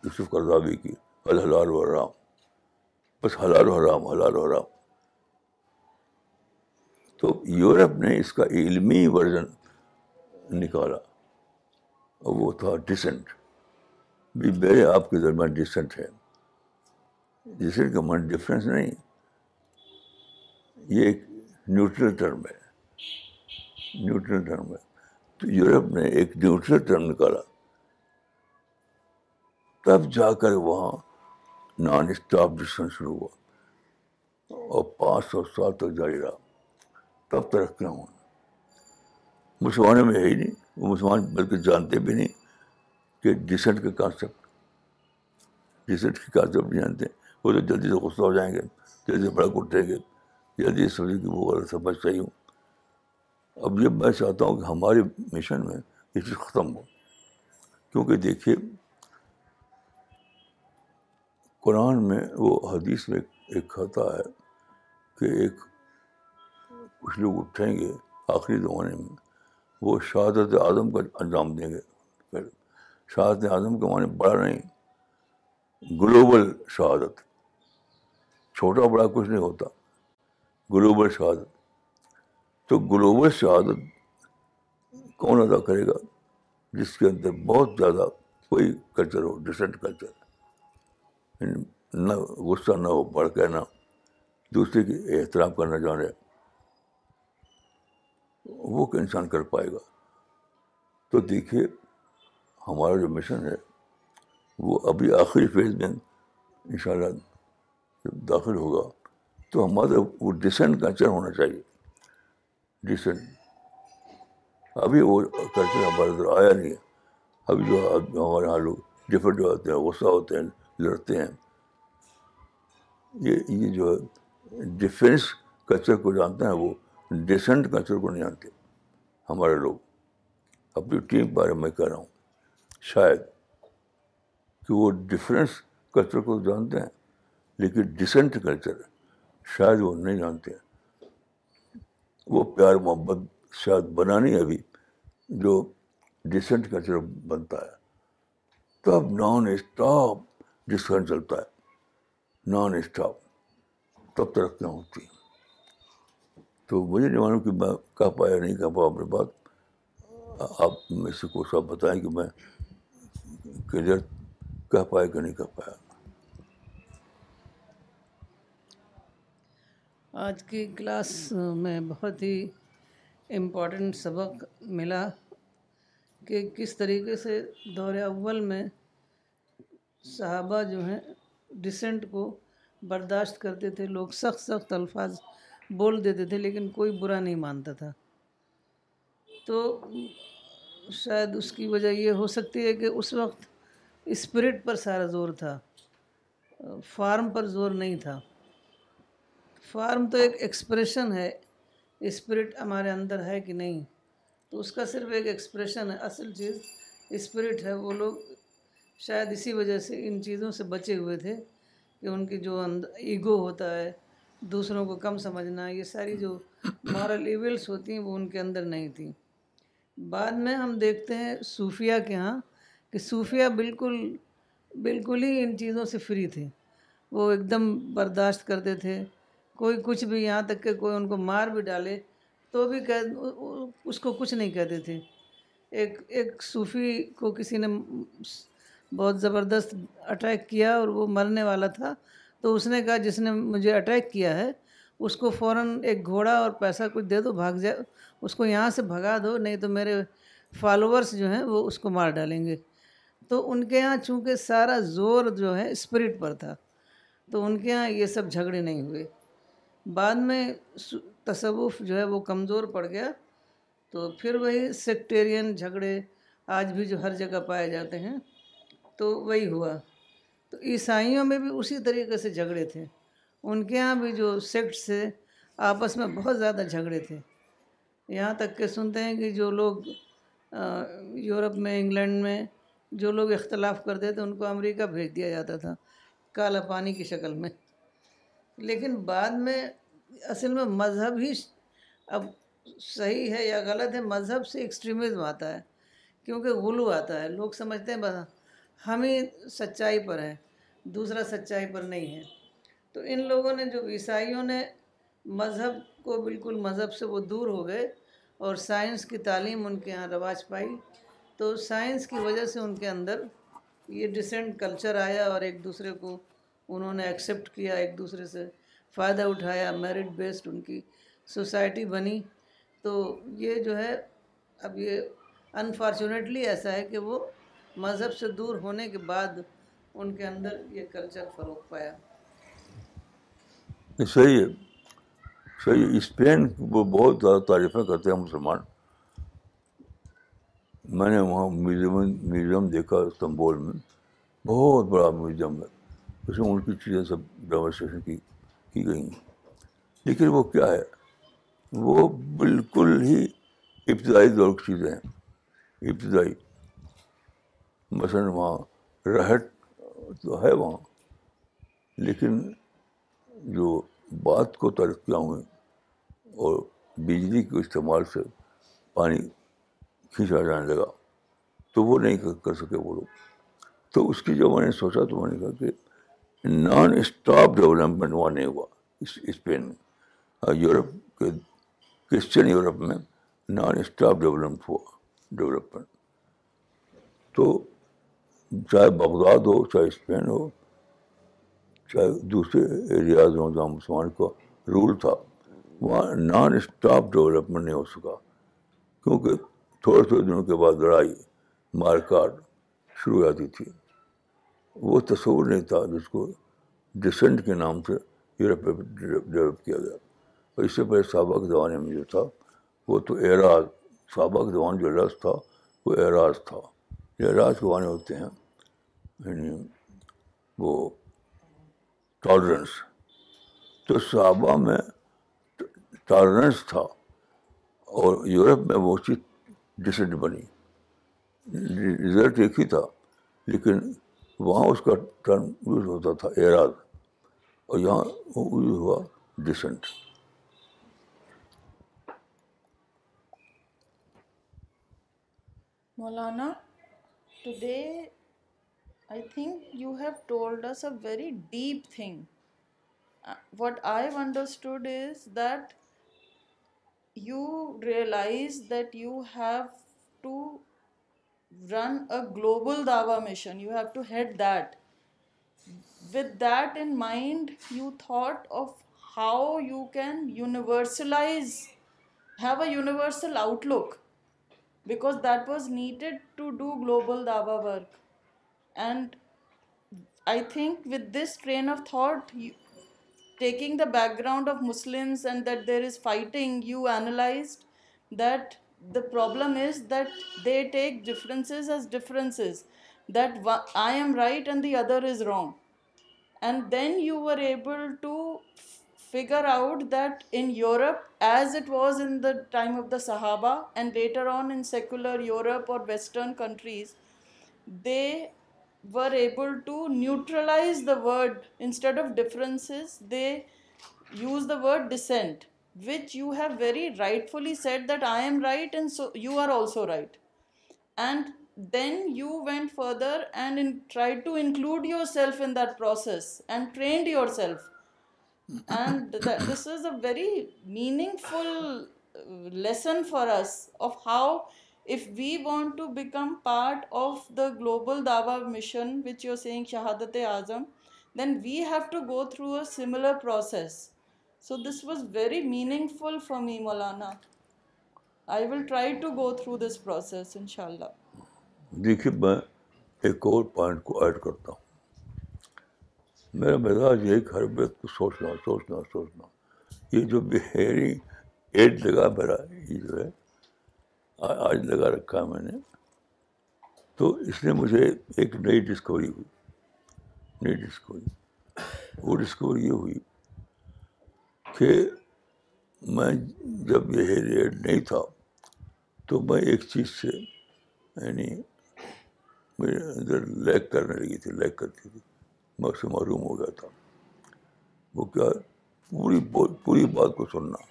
یوسف کردابی کی الحلال و حرام بس حلال و حرام حلال و حرام تو یورپ نے اس کا علمی ورژن نکالا اور وہ تھا ڈسنٹ بھی میرے آپ کے درمیان ڈسینٹ ہے ڈسینٹ کا من ڈفرینس نہیں یہ ایک نیوٹرل ٹرم ہے نیوٹرل ٹرم ہے تو یورپ نے ایک نیوٹرل ٹرم نکالا تب جا کر وہاں نان اسٹاپ ڈسٹرن شروع ہوا اور پانچ سو سال تک جاری رہا تب ترقیاں مسلمانوں میں ہے ہی نہیں وہ مسلمان بلکہ جانتے بھی نہیں کہ ڈسٹ کا کانسیپٹ ڈسٹ کے کانسیپٹ نہیں جانتے وہ تو جلدی سے غصہ ہو جائیں گے جلدی سے بڑک اٹھیں گے جلدی سمجھے کہ وہ غلط صحیح ہوں اب یہ میں چاہتا ہوں کہ ہمارے مشن میں یہ چیز ختم ہو کیونکہ دیکھیے قرآن میں وہ حدیث میں ایک خطا ہے کہ ایک کچھ لوگ اٹھیں گے آخری زمانے میں وہ شہادت اعظم کا انجام دیں گے شہادت اعظم کے معنی بڑا نہیں گلوبل شہادت چھوٹا بڑا کچھ نہیں ہوتا گلوبل شہادت تو گلوبل شہادت کون ادا کرے گا جس کے اندر بہت زیادہ کوئی کلچر ہو ڈسنٹ یعنی کلچر نہ غصہ نہ ہو بڑھ کے نہ دوسرے کی احترام کرنا جانے وہ انسان کر پائے گا تو دیکھیے ہمارا جو مشن ہے وہ ابھی آخری فیز میں ان شاء اللہ جب داخل ہوگا تو ہمارا وہ ڈسینٹ کلچر ہونا چاہیے ڈسینٹ ابھی وہ کلچر ہمارے ادھر آیا نہیں ہے ابھی جو ہمارے یہاں لوگ ڈفرینٹ جو ہوتے ہیں غصہ ہوتے ہیں لڑتے ہیں یہ یہ جو ہے ڈفینس کلچر کو جانتے ہیں وہ ڈیسنٹ کلچر کو نہیں جانتے ہمارے لوگ اپنی ٹیم کے بارے میں کہہ رہا ہوں شاید کہ وہ ڈفرینس کلچر کو جانتے ہیں لیکن ڈسنٹ کلچر شاید وہ نہیں جانتے ہیں وہ پیار محبت شاید بنانی ابھی جو ڈسنٹ کلچر بنتا ہے تب نان اسٹاپ ڈسکن چلتا ہے نان اسٹاپ تب ترقیاں ہوتی ہیں تو مجھے نہیں معلوم کہ میں کہہ پایا نہیں کہہ پاؤں اپنے بات آپ سے کو سب بتائیں کہ میں کلیئر کہہ کہ نہیں کہہ آج کی کلاس میں بہت ہی امپورٹنٹ سبق ملا کہ کس طریقے سے دور اول میں صحابہ جو ہیں ڈسینٹ کو برداشت کرتے تھے لوگ سخت سخت الفاظ بول دیتے تھے لیکن کوئی برا نہیں مانتا تھا تو شاید اس کی وجہ یہ ہو سکتی ہے کہ اس وقت اسپرٹ پر سارا زور تھا فارم پر زور نہیں تھا فارم تو ایک ایکسپریشن ہے اسپرٹ ہمارے اندر ہے کہ نہیں تو اس کا صرف ایک ایکسپریشن ہے اصل چیز اسپرٹ ہے وہ لوگ شاید اسی وجہ سے ان چیزوں سے بچے ہوئے تھے کہ ان کی جو ایگو ہوتا ہے دوسروں کو کم سمجھنا یہ ساری جو مارل ایولس ہوتی ہیں وہ ان کے اندر نہیں تھیں بعد میں ہم دیکھتے ہیں صوفیہ کے ہاں کہ صوفیہ بالکل بالکل ہی ان چیزوں سے فری تھے وہ ایک دم برداشت کرتے تھے کوئی کچھ بھی یہاں تک کہ کوئی ان کو مار بھی ڈالے تو بھی کہہ اس کو کچھ نہیں کہتے تھے ایک ایک صوفی کو کسی نے بہت زبردست اٹیک کیا اور وہ مرنے والا تھا تو اس نے کہا جس نے مجھے اٹیک کیا ہے اس کو فوراً ایک گھوڑا اور پیسہ کچھ دے دو بھاگ جائے اس کو یہاں سے بھگا دو نہیں تو میرے فالوورس جو ہیں وہ اس کو مار ڈالیں گے تو ان کے یہاں چونکہ سارا زور جو ہے اسپرٹ پر تھا تو ان کے یہاں یہ سب جھگڑے نہیں ہوئے بعد میں تصوف جو ہے وہ کمزور پڑ گیا تو پھر وہی سیکٹیرین جھگڑے آج بھی جو ہر جگہ پائے جاتے ہیں تو وہی ہوا تو عیسائیوں میں بھی اسی طریقے سے جھگڑے تھے ان کے ہاں بھی جو سیکٹ سے آپس میں بہت زیادہ جھگڑے تھے یہاں تک کہ سنتے ہیں کہ جو لوگ یورپ میں انگلینڈ میں جو لوگ اختلاف کرتے تھے ان کو امریکہ بھیج دیا جاتا تھا کالا پانی کی شکل میں لیکن بعد میں اصل میں مذہب ہی اب صحیح ہے یا غلط ہے مذہب سے ایکسٹریمزم آتا ہے کیونکہ غلو آتا ہے لوگ سمجھتے ہیں ہم ہی سچائی پر ہیں دوسرا سچائی پر نہیں ہے تو ان لوگوں نے جو عیسائیوں نے مذہب کو بالکل مذہب سے وہ دور ہو گئے اور سائنس کی تعلیم ان کے ہاں رواج پائی تو سائنس کی وجہ سے ان کے اندر یہ ڈسینٹ کلچر آیا اور ایک دوسرے کو انہوں نے ایکسیپٹ کیا ایک دوسرے سے فائدہ اٹھایا میرٹ بیسڈ ان کی سوسائٹی بنی تو یہ جو ہے اب یہ انفارچونیٹلی ایسا ہے کہ وہ مذہب سے دور ہونے کے بعد ان کے اندر یہ کلچر فروغ پایا صحیح ہے صحیح ہے اسپین وہ بہت زیادہ تعریفیں کرتے ہیں مسلمان میں نے وہاں میوزیم میوزیم دیکھا استنبول میں بہت بڑا میوزیم ہے اس میں ان کی چیزیں سب ڈیمونسٹریشن کی کی گئی ہیں لیکن وہ کیا ہے وہ بالکل ہی ابتدائی دور کی چیزیں ہیں ابتدائی مثلاً وہاں رہٹ تو ہے وہاں لیکن جو بات کو ترقیاں ہوئیں اور بجلی کے استعمال سے پانی کھینچا جانے لگا تو وہ نہیں کر سکے وہ لوگ تو اس کی جب میں نے سوچا تو میں نے کہا کہ نان اسٹاپ ڈیولپمنٹ وہاں نہیں ہوا اس اسپین میں یورپ کے کرسچن یورپ میں نان اسٹاپ ڈیولپمنٹ ہوا ڈیولپمنٹ تو چاہے بغداد ہو چاہے اسپین ہو چاہے دوسرے ایریاز ہوں جہاں مسلمان کا رول تھا وہاں نان اسٹاپ ڈیولپمنٹ نہیں ہو سکا کیونکہ تھوڑے تھوڑے دنوں کے بعد لڑائی مار کاٹ شروع ہو جاتی تھی وہ تصور نہیں تھا جس کو ڈسنٹ کے نام سے یورپ میں ڈیولپ کیا گیا اور اس سے پہلے سابق زمانے میں جو تھا وہ تو اعراض سابق زبان جو لفظ تھا وہ اعراض تھا کے معنی ہوتے ہیں یعنی وہ ٹالرنس تو صحابہ میں ٹالرنس تھا اور یورپ میں وہ چیز ڈسنٹ بنی رزلٹ ایک ہی تھا لیکن وہاں اس کا ٹرم یوز ہوتا تھا اعراض اور یہاں یوز ہوا doesn't Maulana today I think you have told us a very deep thing. Uh, what I've understood is that you realize that you have to run a global Dawah mission. You have to head that. With that in mind, you thought of how you can universalize, have a universal outlook, because that was needed to do global Dawah work. And I think with this train of thought, taking the background of Muslims and that there is fighting, you analyzed that the problem is that they take differences as differences, that I am right and the other is wrong. And then you were able to figure out that in Europe, as it was in the time of the Sahaba and later on in secular Europe or Western countries, they were able to neutralize the word. Instead of differences, they use the word dissent, which you have very rightfully said that I am right and so you are also right. And then you went further and tried to include yourself in that process and trained yourself. And this is a very meaningful uh, lesson for us of how global انشاء اللہ دیکھیے میں ایک اور point کو کو add add کرتا ہوں میرا میرا مزاج یہ یہ یہ ہر وقت سوچنا سوچنا سوچنا جو جو بہیری لگا ہے آج لگا رکھا ہے میں نے تو اس نے مجھے ایک نئی ڈسکوری ہوئی نئی ڈسکوری وہ ڈسکوری یہ ہوئی کہ میں جب یہ نہیں تھا تو میں ایک چیز سے یعنی میرے اندر لیک کرنے لگی تھی لیک کرتی تھی میں اسے معروم ہو گیا تھا وہ کیا پوری پوری بات کو سننا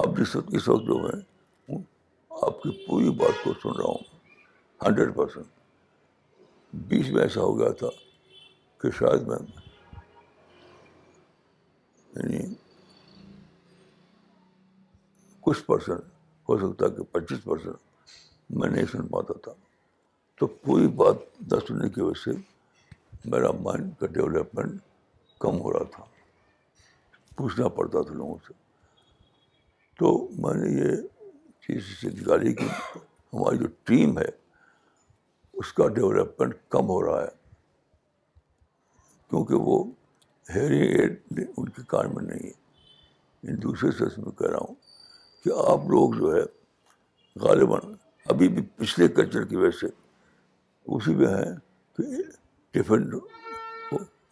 آپ جس وقت اس وقت جو میں آپ کی پوری بات کو سن رہا ہوں ہنڈریڈ پرسینٹ بیچ میں ایسا ہو گیا تھا کہ شاید میں یعنی کچھ پرسینٹ ہو سکتا کہ پچیس پرسینٹ میں نہیں سن پاتا تھا تو پوری بات نہ سننے کی وجہ سے میرا مائنڈ کا ڈیولپمنٹ کم ہو رہا تھا پوچھنا پڑتا تھا لوگوں سے تو میں نے یہ چیز سے نکالی کہ ہماری جو ٹیم ہے اس کا ڈیولپمنٹ کم ہو رہا ہے کیونکہ وہ ہیری ان کے کان میں نہیں ہے ان دوسرے سے میں کہہ رہا ہوں کہ آپ لوگ جو ہے غالباً ابھی بھی پچھلے کلچر کی وجہ سے اسی میں ہیں کہ ڈفینڈ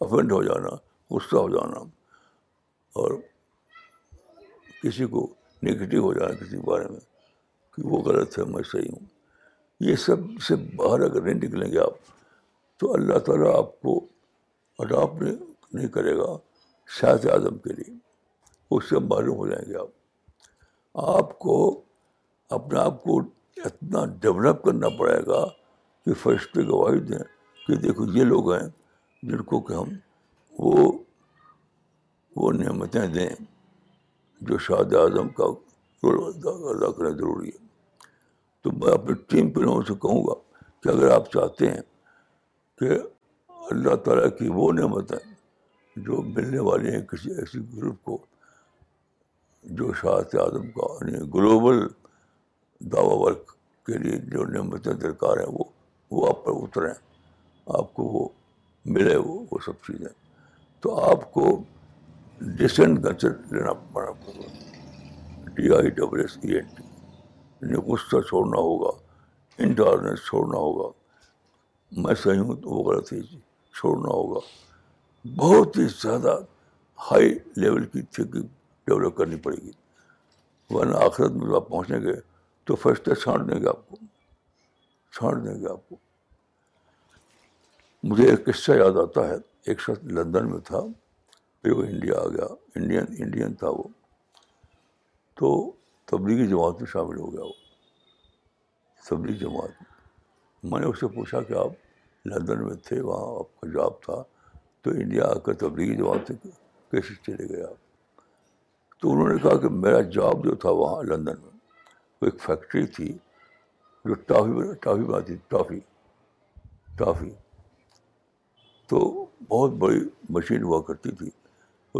افینڈ ہو جانا غصہ ہو جانا اور کسی کو نگیٹو ہو جانا کسی کے بارے میں کہ وہ غلط ہے میں صحیح ہوں یہ سب سے باہر اگر نہیں نکلیں گے آپ تو اللہ تعالیٰ آپ کو اڈاپٹ نہیں کرے گا شاہ اعظم کے لیے اس سے معلوم ہو جائیں گے آپ آپ کو اپنے آپ کو اتنا ڈیولپ کرنا پڑے گا کہ فرشتے گواہی دیں کہ دیکھو یہ لوگ ہیں جن کو کہ ہم وہ وہ نعمتیں دیں جو شاہ اعظم کا رول ادا کرنا ضروری ہے تو میں اپنے کے لوگوں سے کہوں گا کہ اگر آپ چاہتے ہیں کہ اللہ تعالیٰ کی وہ نعمتیں جو ملنے والی ہیں کسی ایسی گروپ کو جو شاہت اعظم کا یعنی گلوبل دعوی ورک کے لیے جو نعمتیں درکار ہیں وہ وہ آپ پر اتریں آپ کو وہ ملے وہ وہ سب چیزیں تو آپ کو ڈسینٹ ڈسنٹر لینا پڑا D I double S E N T غصہ چھوڑنا ہوگا انٹالرنس چھوڑنا ہوگا میں صحیح ہوں تو وہ ہے جی چھوڑنا ہوگا بہت ہی زیادہ ہائی لیول کی تھنکنگ ڈیولپ کرنی پڑے گی ورنہ آخرت میں جب آپ پہنچیں گے تو فیصلہ چھانٹ دیں گے آپ کو چھانٹ دیں گے آپ کو مجھے ایک قصہ یاد آتا ہے ایک شخص لندن میں تھا پھر وہ انڈیا آ گیا انڈین انڈین تھا وہ تو تبلیغی جماعت میں شامل ہو گیا وہ تبلیغ جماعت میں نے اس سے پوچھا کہ آپ لندن میں تھے وہاں آپ کا جاب تھا تو انڈیا آ کر تبلیغی جماعت سے کیسے چلے گئے آپ تو انہوں نے کہا کہ میرا جاب جو تھا وہاں لندن میں وہ ایک فیکٹری تھی جو ٹافی ٹافی بناتی ٹافی ٹافی تو بہت بڑی مشین ہوا کرتی تھی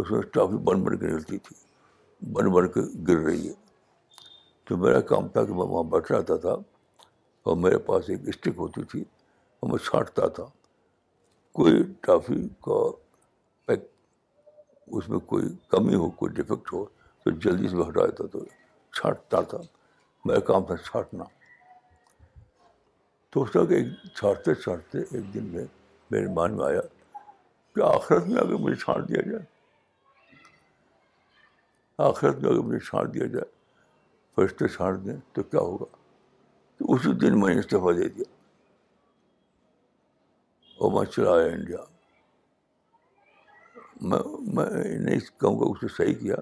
اس میں ٹافی بن بن کے نکلتی تھی بن بن کے گر رہی ہے تو میرا کام تھا کہ میں وہاں بیٹھ رہتا تھا اور میرے پاس ایک اسٹک ہوتی تھی اور میں چھانٹتا تھا کوئی کا ایک اس میں کوئی کمی ہو کوئی ڈیفیکٹ ہو تو جلدی سے ہٹا دیتا تو چھانٹتا تھا میرا کام تھا چھانٹنا تو اس کہ چھانٹتے چھانٹتے ایک دن میں میرے مان میں آیا کہ آخرت میں اگر مجھے چھانٹ دیا جائے آخرت میں اگر مجھے چھانٹ دیا جائے فرشتے چھانٹ دیں تو کیا ہوگا تو اسی دن میں نے استعفیٰ دے دیا اور میں چلا آیا انڈیا میں میں نہیں کہوں گا اسے صحیح کیا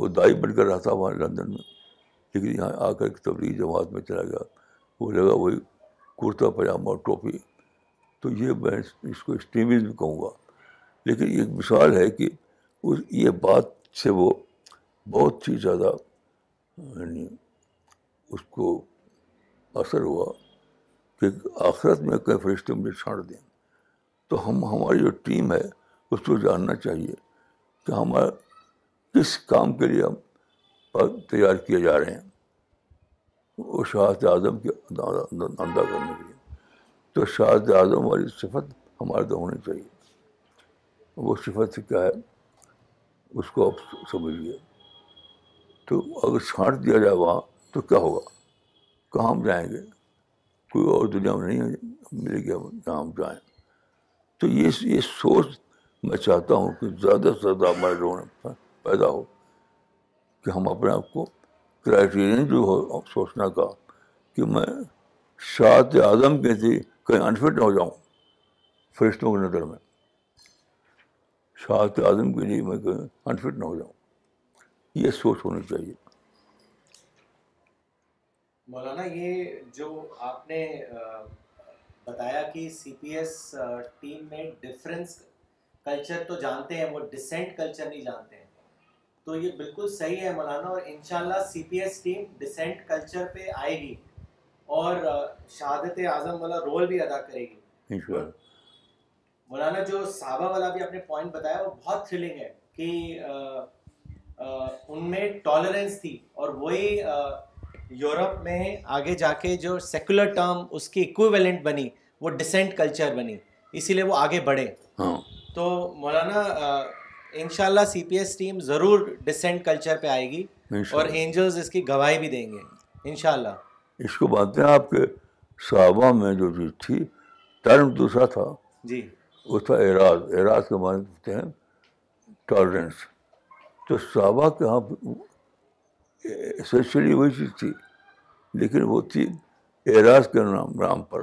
وہ دائی بن کر رہا تھا وہاں لندن میں لیکن یہاں آ کر ایک تبلیغ جماعت میں چلا گیا وہ لگا وہی کرتا پاجامہ اور ٹوپی تو یہ میں اس کو اسٹیبل بھی کہوں گا لیکن ایک مثال ہے کہ اس یہ بات سے وہ بہت ہی زیادہ یعنی اس کو اثر ہوا کہ آخرت میں کئی فرشتے مجھے چھاڑ دیں تو ہم ہماری جو ٹیم ہے اس کو جاننا چاہیے کہ ہمارا کس کام کے لیے ہم تیار کیے جا رہے ہیں وہ شہادت اعظم کے اندازہ کرنے کے لیے تو شہادت اعظم والی صفت ہمارے تو ہونی چاہیے وہ صفت کیا ہے اس کو آپ سمجھیے تو اگر چھانٹ دیا جائے وہاں تو کیا ہوگا کہاں ہم جائیں گے کوئی اور دنیا میں نہیں ملے گی جہاں ہم جائیں تو یہ یہ سوچ میں چاہتا ہوں کہ زیادہ سے زیادہ ہمارے لوگوں پیدا ہو کہ ہم اپنے آپ کو کرائٹیرین جو ہو سوچنا کا کہ میں شاعت اعظم کے لیے کہیں انفٹ نہ ہو جاؤں فرشتوں کی نظر میں شاعت اعظم کے لیے میں کہیں انفٹ نہ ہو جاؤں یہ سوچ ہونی چاہیے مولانا یہ جو آپ نے بتایا کہ سی پی ایس ٹیم میں ڈفرینس کلچر تو جانتے ہیں وہ ڈسینٹ کلچر نہیں جانتے ہیں تو یہ بالکل صحیح ہے مولانا اور انشاءاللہ C P S team dissent culture پہ آئے گی اور شہادت اعظم والا رول بھی ادا کرے گی مولانا جو صحابہ والا بھی اپنے پوائنٹ بتایا وہ بہت تھرلنگ ہے کہ ان میں ٹالرنس تھی اور وہی یورپ میں آگے جا کے جو سیکولر ٹرم اس کی اکویویلنٹ بنی وہ ڈسینٹ کلچر بنی اسی لیے وہ آگے بڑھے ہاں۔ تو مولانا ان شاء اللہ سی پی ایس ٹیم ضرور ڈسینٹ کلچر پہ آئے گی اور اینجلز اس کی گواہی بھی دیں گے ان شاء اللہ اس کو بات ہیں آپ کے صحابہ میں جو چیز تھی ٹرم دوسرا تھا جی وہ تھا اعراض اعراض کے معنی ہیں ٹالرنس تو صحابہ کے یہاں اسپیشلی وہی چیز تھی لیکن وہ تھی اعراض کے نام نام پر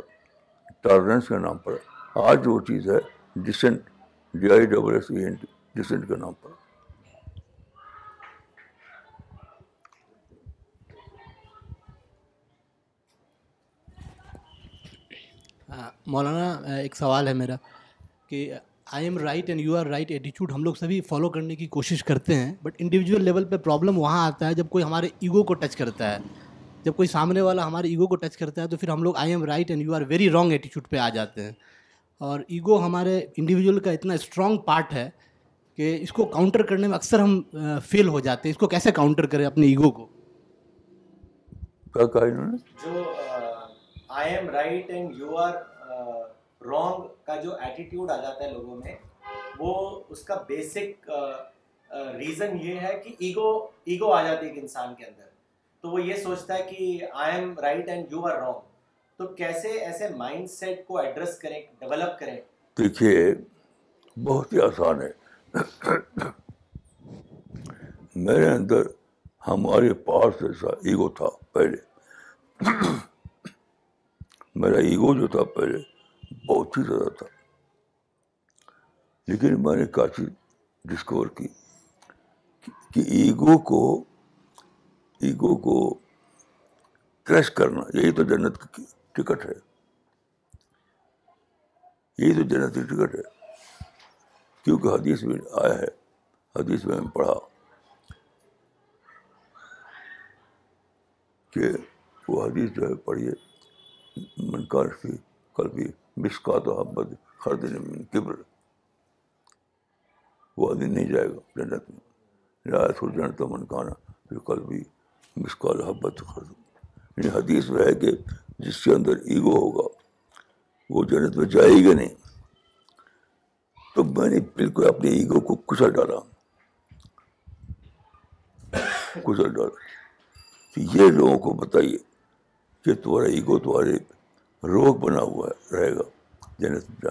ٹالرنس کے نام پر آج وہ چیز ہے decent decent D I double S N کے نام پر مولانا ایک سوال ہے میرا کہ I am right and you are right ایٹیچیوڈ ہم لوگ سبھی فالو کرنے کی کوشش کرتے ہیں بٹ انڈیویجول لیول پہ پرابلم وہاں آتا ہے جب کوئی ہمارے ایگو کو ٹچ کرتا ہے جب کوئی سامنے والا ہمارے ایگو کو ٹچ کرتا ہے تو پھر ہم لوگ I'm right and you are very wrong ایٹیچیوڈ پہ آ جاتے ہیں اور ایگو ہمارے انڈیویجول کا اتنا اسٹرانگ پارٹ ہے کہ اس کو کاؤنٹر کرنے میں اکثر ہم فیل ہو جاتے ہیں اس کو کیسے کاؤنٹر کریں اپنے ایگو کو جو I'm right and you are wrong کا جو ایٹیٹیوڈ آ جاتا ہے لوگوں میں وہ اس کا بیسک ریزن یہ ہے کہ ایگو ایگو آ جاتی ہے ایک انسان کے اندر تو وہ یہ سوچتا ہے کہ I'm right and you are wrong تو کیسے ایسے مائنڈ سیٹ کو ایڈریس کریں ڈیولپ کریں دیکھیے بہت ہی آسان ہے میرے اندر ہمارے پاس ایسا ایگو تھا پہلے میرا ایگو جو تھا پہلے بہت ہی زیادہ تھا لیکن میں نے کافی ڈسکور کی کہ ایگو کو ایگو کو کریش کرنا یہی تو جنت کی ٹکٹ ہے یہی تو جنت کی ٹکٹ ہے کیونکہ حدیث میں آیا ہے حدیث میں پڑھا کہ وہ حدیث جو ہے پڑھیے منکار فی کل بھی مشکات و حبت خردن من قبر وہ آدمی نہیں جائے گا جنت میں رعایت ہو جنت من کانا پھر کل بھی مسکال حبت خرد یعنی حدیث میں ہے کہ جس کے اندر ایگو ہوگا وہ جنت میں جائے گا نہیں تو میں نے بالکل اپنے ایگو کو کچل ڈالا کچل ڈالا یہ لوگوں کو بتائیے کہ تمہارا ایگو تمہارے روک بنا ہوا رہے گا جنت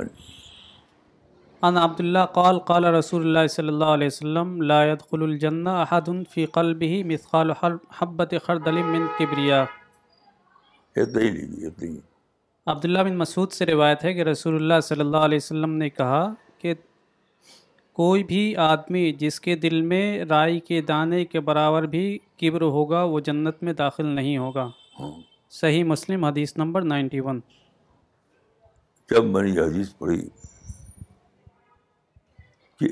عبداللہ قال قال رسول اللہ صلی اللہ علیہ وسلم لا يدخل الجنہ احد قلبه مثقال حبت خردل من قبریات عبد اللہ بن مسعود سے روایت ہے کہ رسول اللہ صلی اللہ علیہ وسلم نے کہا کہ کوئی بھی آدمی جس کے دل میں رائی کے دانے کے برابر بھی کبر ہوگا وہ جنت میں داخل نہیں ہوگا ہاں۔ صحیح مسلم حدیث نمبر نائنٹی ون جب میں نے یہ حدیث پڑھی کہ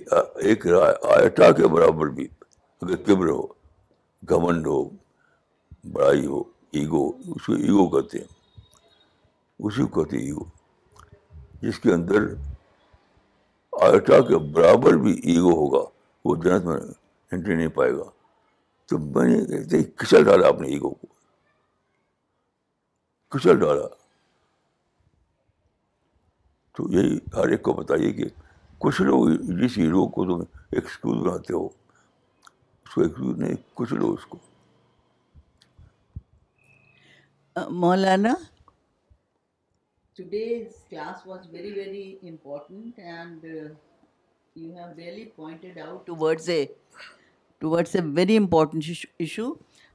ایک آئٹہ کے برابر بھی اگر کبر ہو گھمنڈ ہو بڑائی ہو ایگو اس کو ایگو کہتے ہیں اسی کہتے ہیں ایگو جس کے اندر آئٹہ کے برابر بھی ایگو ہوگا وہ جنت میں انٹری نہیں پائے گا تو میں نے کچل ڈالا اپنے ایگو کو کچل ڈالا تو یہی ہر ایک کو بتائیے کہ کچھ لوگ جس ہیرو کو تم ایکسکیوز بناتے ہو اس کو ایکسکیوز نہیں کچھ لوگ اس کو مولانا today's class was very very important and you have really pointed out two words a two words a very important issue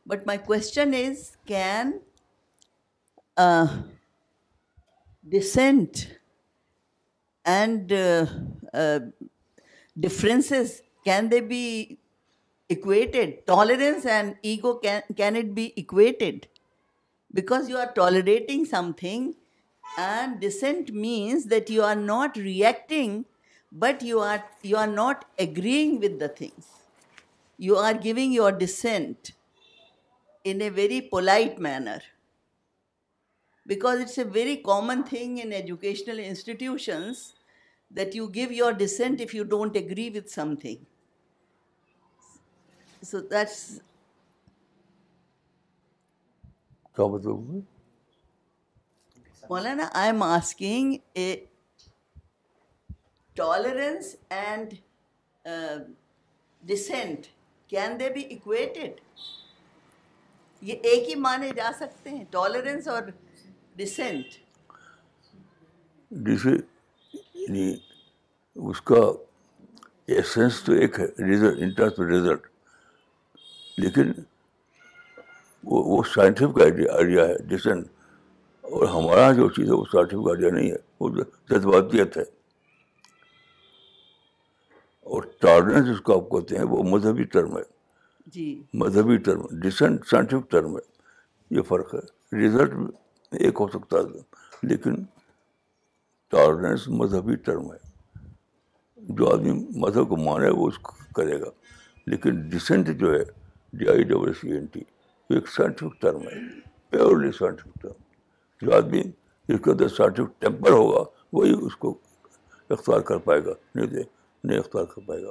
but my question is can dissent and uh, uh, differences, can they be equated? Tolerance and ego, can it be equated? Because you are tolerating something, and dissent means that you are not reacting, but you are not agreeing with the things. You are giving your dissent in a very polite manner. Because it's a very common thing in educational institution that you give your dissent if you don't agree with something so that's Maulana I'm asking a tolerance and dissent can they be equated یہ ایک ہی مانے جا سکتے ہیں tolerance اور descent جسے یعنی اس کا ایسنس تو ایک ہے انٹرسٹ ریزلٹ لیکن وہ وہ سائنٹیفک آئیڈیا آئیڈیا ہے ڈسینٹ اور ہمارا جو چیز ہے وہ سائنٹیفک آئیڈیا نہیں ہے وہ جذباتیت ہے اور ٹارڈنس جس کو آپ کہتے ہیں وہ مذہبی ٹرم ہے جی مذہبی ٹرم ڈسینٹ سائنٹیفک ٹرم ہے یہ فرق ہے ریزلٹ ایک ہو سکتا ہے لیکن ٹالرنس مذہبی ٹرم ہے جو آدمی مذہب کو مانے وہ اس کو کرے گا لیکن ڈسینٹ جو ہے D G I double C N T ایک سائنٹیفک ٹرم ہے پیورلی سائنٹیفک ٹرم جو آدمی جس کے اندر سائنٹیفک ٹیمپر ہوگا وہی اس کو اختیار کر پائے گا نہیں دے نہیں اختیار کر پائے گا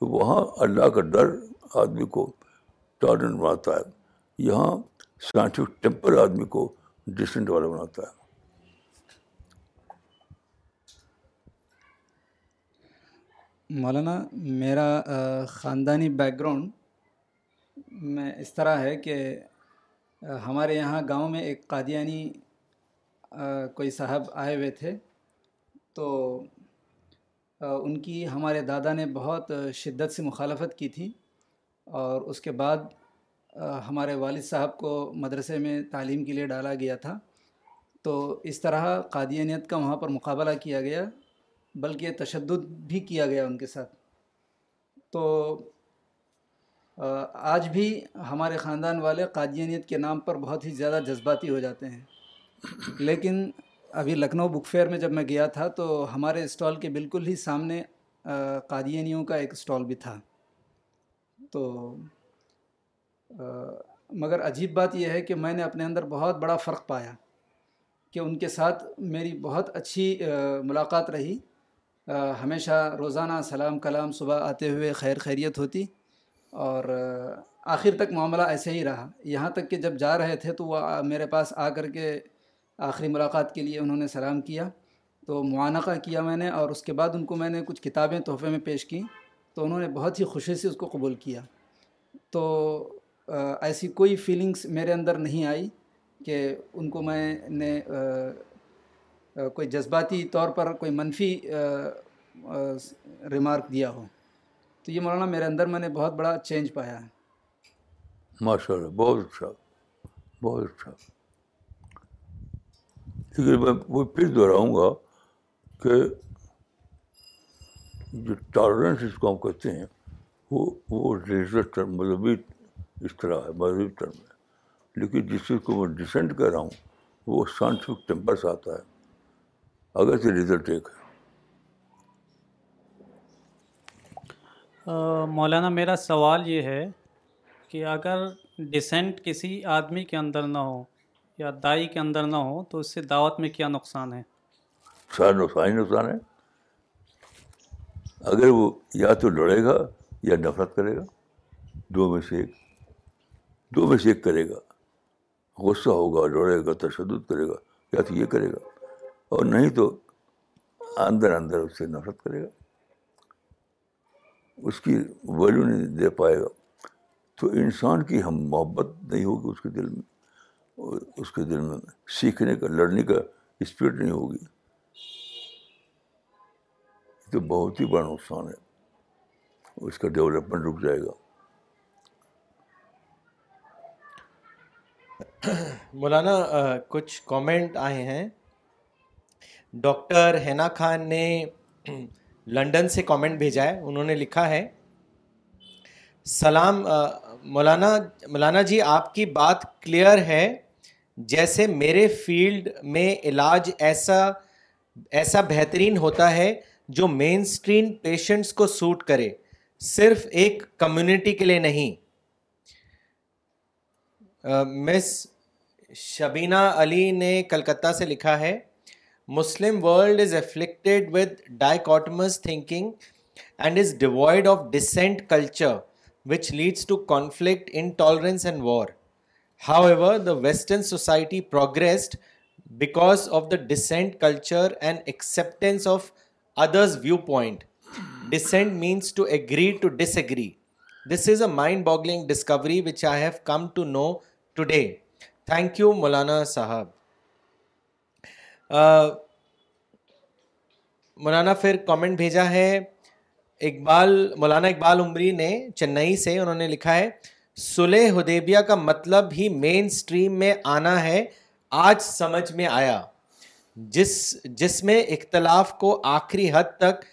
وہاں اللہ کا ڈر آدمی کو ٹالرنٹ بناتا ہے یہاں سائنٹیفک ٹیمپر آدمی کو ڈسٹنٹ والا بناتا ہے مولانا میرا خاندانی بیک گراؤنڈ میں اس طرح ہے کہ ہمارے یہاں گاؤں میں ایک قادیانی کوئی صاحب آئے ہوئے تھے تو ان کی ہمارے دادا نے بہت شدت سے مخالفت کی تھی اور اس کے بعد ہمارے والد صاحب کو مدرسے میں تعلیم کے لیے ڈالا گیا تھا تو اس طرح قادیانیت کا وہاں پر مقابلہ کیا گیا بلکہ تشدد بھی کیا گیا ان کے ساتھ تو آج بھی ہمارے خاندان والے قادیانیت کے نام پر بہت ہی زیادہ جذباتی ہو جاتے ہیں لیکن ابھی لکھنؤ بک فیئر میں جب میں گیا تھا تو ہمارے اسٹال کے بالکل ہی سامنے قادیانیوں کا ایک اسٹال بھی تھا تو مگر عجیب بات یہ ہے کہ میں نے اپنے اندر بہت بڑا فرق پایا کہ ان کے ساتھ میری بہت اچھی ملاقات رہی ہمیشہ روزانہ سلام کلام صبح آتے ہوئے خیر خیریت ہوتی اور آخر تک معاملہ ایسے ہی رہا یہاں تک کہ جب جا رہے تھے تو وہ میرے پاس آ کر کے آخری ملاقات کے لیے انہوں نے سلام کیا تو معانقہ کیا میں نے اور اس کے بعد ان کو میں نے کچھ کتابیں تحفے میں پیش کیں تو انہوں نے بہت ہی خوشی سے اس کو قبول کیا تو ایسی کوئی فیلنگس میرے اندر نہیں آئی کہ ان کو میں نے کوئی جذباتی طور پر کوئی منفی ریمارک دیا ہو تو یہ مولانا میرے اندر میں نے بہت بڑا چینج پایا ہے ماشاء اللہ بہت اچھا بہت اچھا میں وہ پھر دہراؤں گا کہ جو ٹالرنس اس کو ہم کہتے ہیں وہ وہ مذہبی مطلب اس طرح ہے ٹرم ہے لیکن جس چیز کو میں ڈسینٹ کر رہا ہوں وہ سائنٹیفک ٹیمپر سے آتا ہے اگر سے ریزلٹ ایک ہے مولانا میرا سوال یہ ہے کہ اگر ڈسینٹ کسی آدمی کے اندر نہ ہو یا دائی کے اندر نہ ہو تو اس سے دعوت میں کیا نقصان ہے سارا نقصان ہی نقصان ہے اگر وہ یا تو لڑے گا یا نفرت کرے گا دو میں سے ایک دو میں سے ایک کرے گا غصہ ہوگا لڑے گا تشدد کرے گا یا تو یہ کرے گا اور نہیں تو اندر اندر اس سے نفرت کرے گا اس کی ویلو نہیں دے پائے گا تو انسان کی ہم محبت نہیں ہوگی اس کے دل میں اس کے دل میں سیکھنے کا لڑنے کا اسپرٹ نہیں ہوگی تو بہت ہی بڑا نقصان ہے اس کا ڈیولپمنٹ رک جائے گا مولانا کچھ کامنٹ آئے ہیں ڈاکٹر ہینا خان نے لنڈن سے کامنٹ بھیجا ہے انہوں نے لکھا ہے سلام مولانا مولانا جی آپ کی بات کلیئر ہے جیسے میرے فیلڈ میں علاج ایسا ایسا بہترین ہوتا ہے جو مین اسٹریم پیشنٹس کو سوٹ کرے صرف ایک کمیونٹی کے لیے نہیں مس شبینہ علی نے کلکتہ سے لکھا ہے Muslim world is afflicted with dichotomous thinking and is devoid of dissent culture which leads to conflict intolerance and war however the western society progressed because of the dissent culture and acceptance of others viewpoint dissent means to agree to disagree this is a mind boggling discovery which I have come to know today thank you مولانا صاحب مولانا پھر کامنٹ بھیجا ہے اقبال مولانا اقبال عمری نے چنئی سے انہوں نے لکھا ہے سلح ہدیبیہ کا مطلب ہی مین اسٹریم میں آنا ہے آج سمجھ میں آیا جس جس میں اختلاف کو آخری حد تک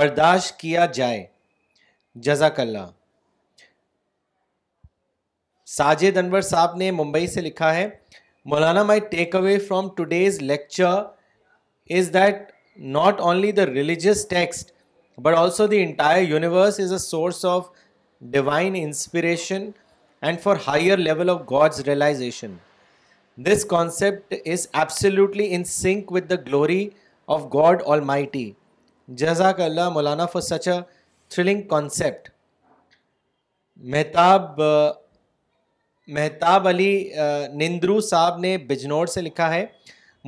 برداشت کیا جائے جزاک اللہ ساجد انور صاحب نے ممبئی سے لکھا ہے مولانا my takeaway from today's lecture is that not only the religious text but also the entire universe is a source of divine inspiration and for higher level of God's realization this concept is absolutely in sync with the glory of God almighty جزاک اللہ مولانا for such a thrilling concept Mahtab Mahtab Ali Nandru صاحب نے بجنور سے لکھا ہے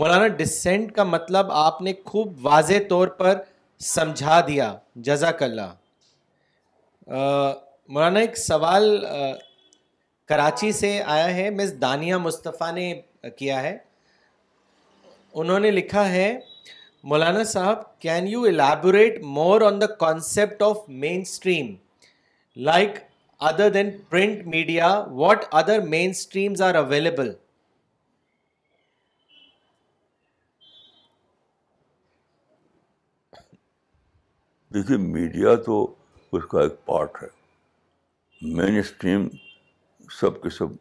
مولانا descent کا مطلب آپ نے خوب واضح طور پر سمجھا دیا جزاک اللہ مولانا ایک سوال کراچی سے آیا ہے مس دانیہ مصطفیٰ نے کیا ہے انہوں نے لکھا ہے مولانا صاحب can you elaborate more on the concept of mainstream like other than print media what other mainstreams are available دیکھیے میڈیا تو اس کا ایک پارٹ ہے مین اسٹریم سب کے سب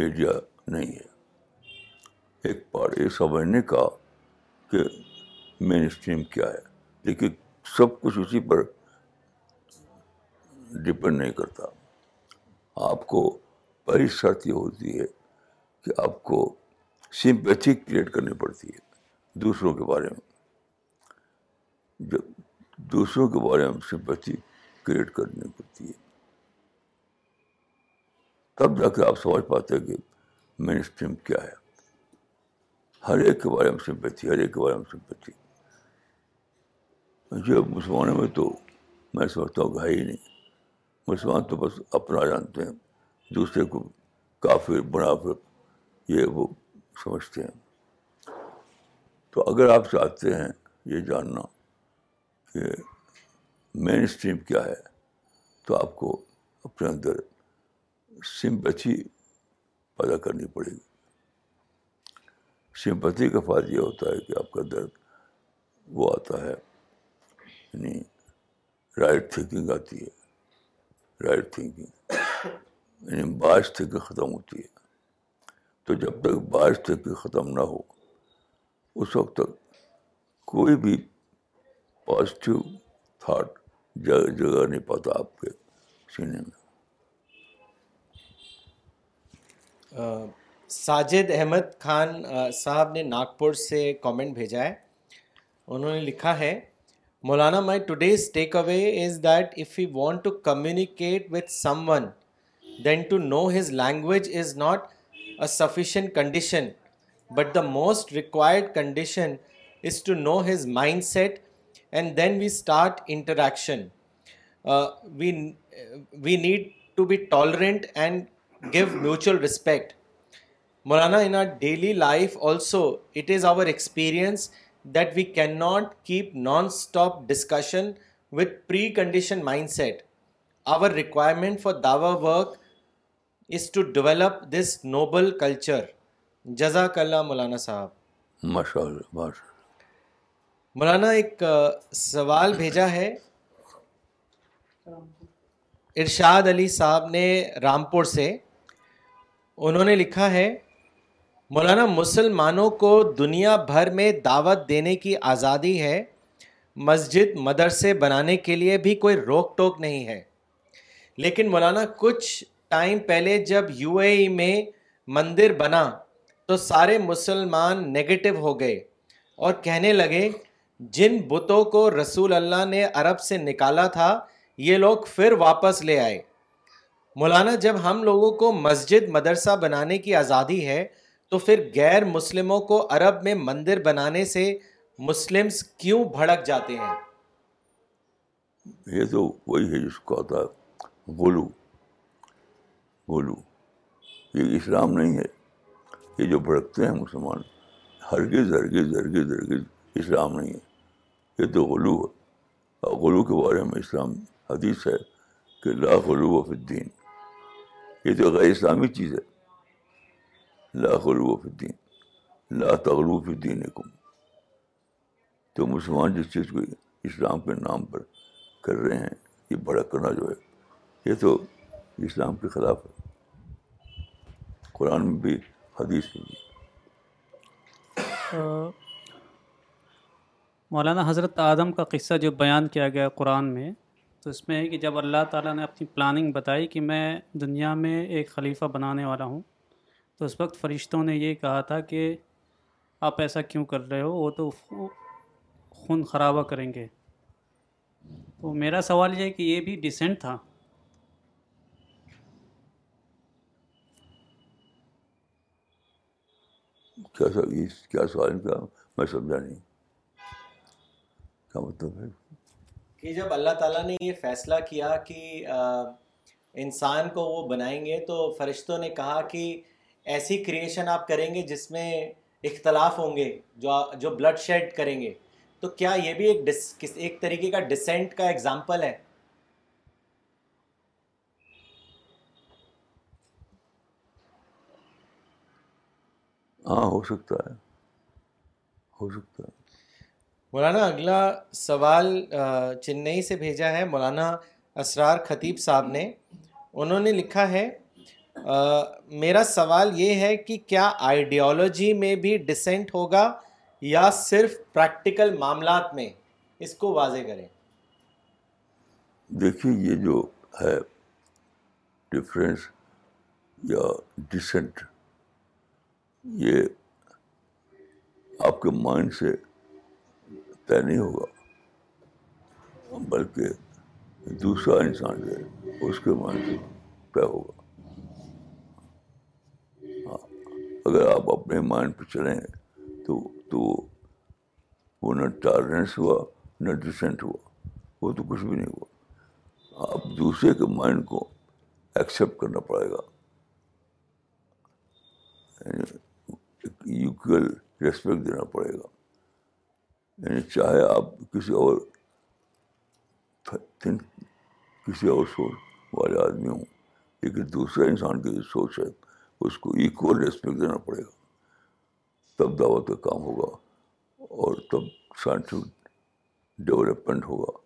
میڈیا نہیں ہے ایک پارٹ یہ سمجھنے کا کہ مین اسٹریم کیا ہے دیکھیے سب کچھ اسی پر ڈپینڈ نہیں کرتا آپ کو پہلی شرط یہ ہوتی ہے کہ آپ کو سمپیتھی کریٹ کرنی پڑتی ہے دوسروں کے بارے میں جب دوسروں کے بارے میں سمپیتھی کریٹ کرنی پڑتی ہے تب جا کے آپ سمجھ پاتے کہ مین اسٹریم کیا ہے ہر ایک کے بارے میں سمپیتھی ہر ایک کے بارے میں سمپیتھی مسلمانوں میں تو میں سمجھتا ہوں کہ ہے ہی نہیں مسلمان تو بس اپنا جانتے ہیں دوسرے کو کافی بڑا یہ وہ سمجھتے ہیں تو اگر آپ چاہتے ہیں یہ جاننا کہ مین اسٹریم کیا ہے تو آپ کو اپنے اندر سمپتھی پیدا کرنی پڑے گی سمپتھی کا فائدہ یہ ہوتا ہے کہ آپ کا درد وہ آتا ہے یعنی رائٹ تھنکنگ آتی ہے رائٹ یعنی باعث تھی ختم ہوتی ہے تو جب تک باعث تھی ختم نہ ہو اس وقت تک کوئی بھی پازیٹیو تھاٹ جگہ جگہ نہیں پاتا آپ کے سینے میں ساجد احمد خان صاحب نے ناگپور سے کامنٹ بھیجا ہے انہوں نے لکھا ہے Maulana, my today's takeaway is that if we want to communicate with someone, then to know his language is not a sufficient condition, but the most required condition is to know his mindset, and then we start interaction. Uh, we need to be tolerant and give mutual respect. Maulana, in our daily life also, it is our experience that we can not keep non stop discussion with precondition mind set our requirement for Dawa work is to develop this noble culture جزاک اللہ مولانا صاحب مولانا ایک سوال بھیجا ہے ارشاد علی صاحب نے رامپور سے انہوں نے لکھا ہے مولانا مسلمانوں کو دنیا بھر میں دعوت دینے کی آزادی ہے مسجد مدرسے بنانے کے لیے بھی کوئی روک ٹوک نہیں ہے لیکن مولانا کچھ ٹائم پہلے جب یو اے ای میں مندر بنا تو سارے مسلمان نگیٹو ہو گئے اور کہنے لگے جن بتوں کو رسول اللہ نے عرب سے نکالا تھا یہ لوگ پھر واپس لے آئے مولانا جب ہم لوگوں کو مسجد مدرسہ بنانے کی آزادی ہے تو پھر غیر مسلموں کو عرب میں مندر بنانے سے مسلمس کیوں بھڑک جاتے ہیں یہ تو وہی ہے جس کو آتا ہے غلو بولو یہ اسلام نہیں ہے یہ جو بھڑکتے ہیں مسلمان ہرگز ہرگز ہرگز ہرگز اسلام نہیں ہے یہ تو غلو ہے اور غلو کے بارے میں اسلام حدیث ہے کہ لا غلو و الدین یہ تو غیر اسلامی چیز ہے غلو فی الدین اللہ دین الدین تو مسلمان جس چیز کو اسلام کے نام پر کر رہے ہیں یہ بڑا کرنا جو ہے یہ تو اسلام کے خلاف ہے قرآن میں بھی حدیث میں بھی مولانا حضرت آدم کا قصہ جو بیان کیا گیا قرآن میں تو اس میں ہے کہ جب اللہ تعالیٰ نے اپنی پلاننگ بتائی کہ میں دنیا میں ایک خلیفہ بنانے والا ہوں تو اس وقت فرشتوں نے یہ کہا تھا کہ آپ ایسا کیوں کر رہے ہو وہ تو خون خرابہ کریں گے تو میرا سوال یہ ہے کہ یہ بھی ڈیسنٹ تھا کیا کیا سوال میں سمجھا نہیں کیا مطلب ہے کہ جب اللہ تعالیٰ نے یہ فیصلہ کیا کہ انسان کو وہ بنائیں گے تو فرشتوں نے کہا کہ ایسی کریشن آپ کریں گے جس میں اختلاف ہوں گے جو جو بلڈ شیڈ کریں گے تو کیا یہ بھی ایک ایک طریقے کا ڈسینٹ کا ایگزامپل ہے ہاں ہو سکتا ہے ہو سکتا ہے مولانا اگلا سوال چنئی سے بھیجا ہے مولانا اسرار خطیب صاحب نے انہوں نے لکھا ہے میرا سوال یہ ہے کہ کیا آئیڈیالوجی میں بھی ڈسینٹ ہوگا یا صرف پریکٹیکل معاملات میں اس کو واضح کریں دیکھیے یہ جو ہے ڈفرینس یا ڈسینٹ یہ آپ کے مائنڈ سے طے نہیں ہوگا بلکہ دوسرا انسان ہے اس کے مائنڈ سے طے ہوگا اگر آپ اپنے مائنڈ پہ چلیں تو تو وہ نہ ٹالرنس ہوا نہ ڈسینٹ ہوا وہ تو کچھ بھی نہیں ہوا آپ دوسرے کے مائنڈ کو ایکسیپٹ کرنا پڑے گا یوکل یعنی ریسپیکٹ دینا پڑے گا یعنی چاہے آپ کسی اور کسی اور سوچ والے آدمی ہوں لیکن دوسرے انسان کی سوچ ہے اس کو ایکول ریسپیکٹ دینا پڑے گا تب دعوت کا کام ہوگا اور تب سائنٹیفک ڈیولپمنٹ ہوگا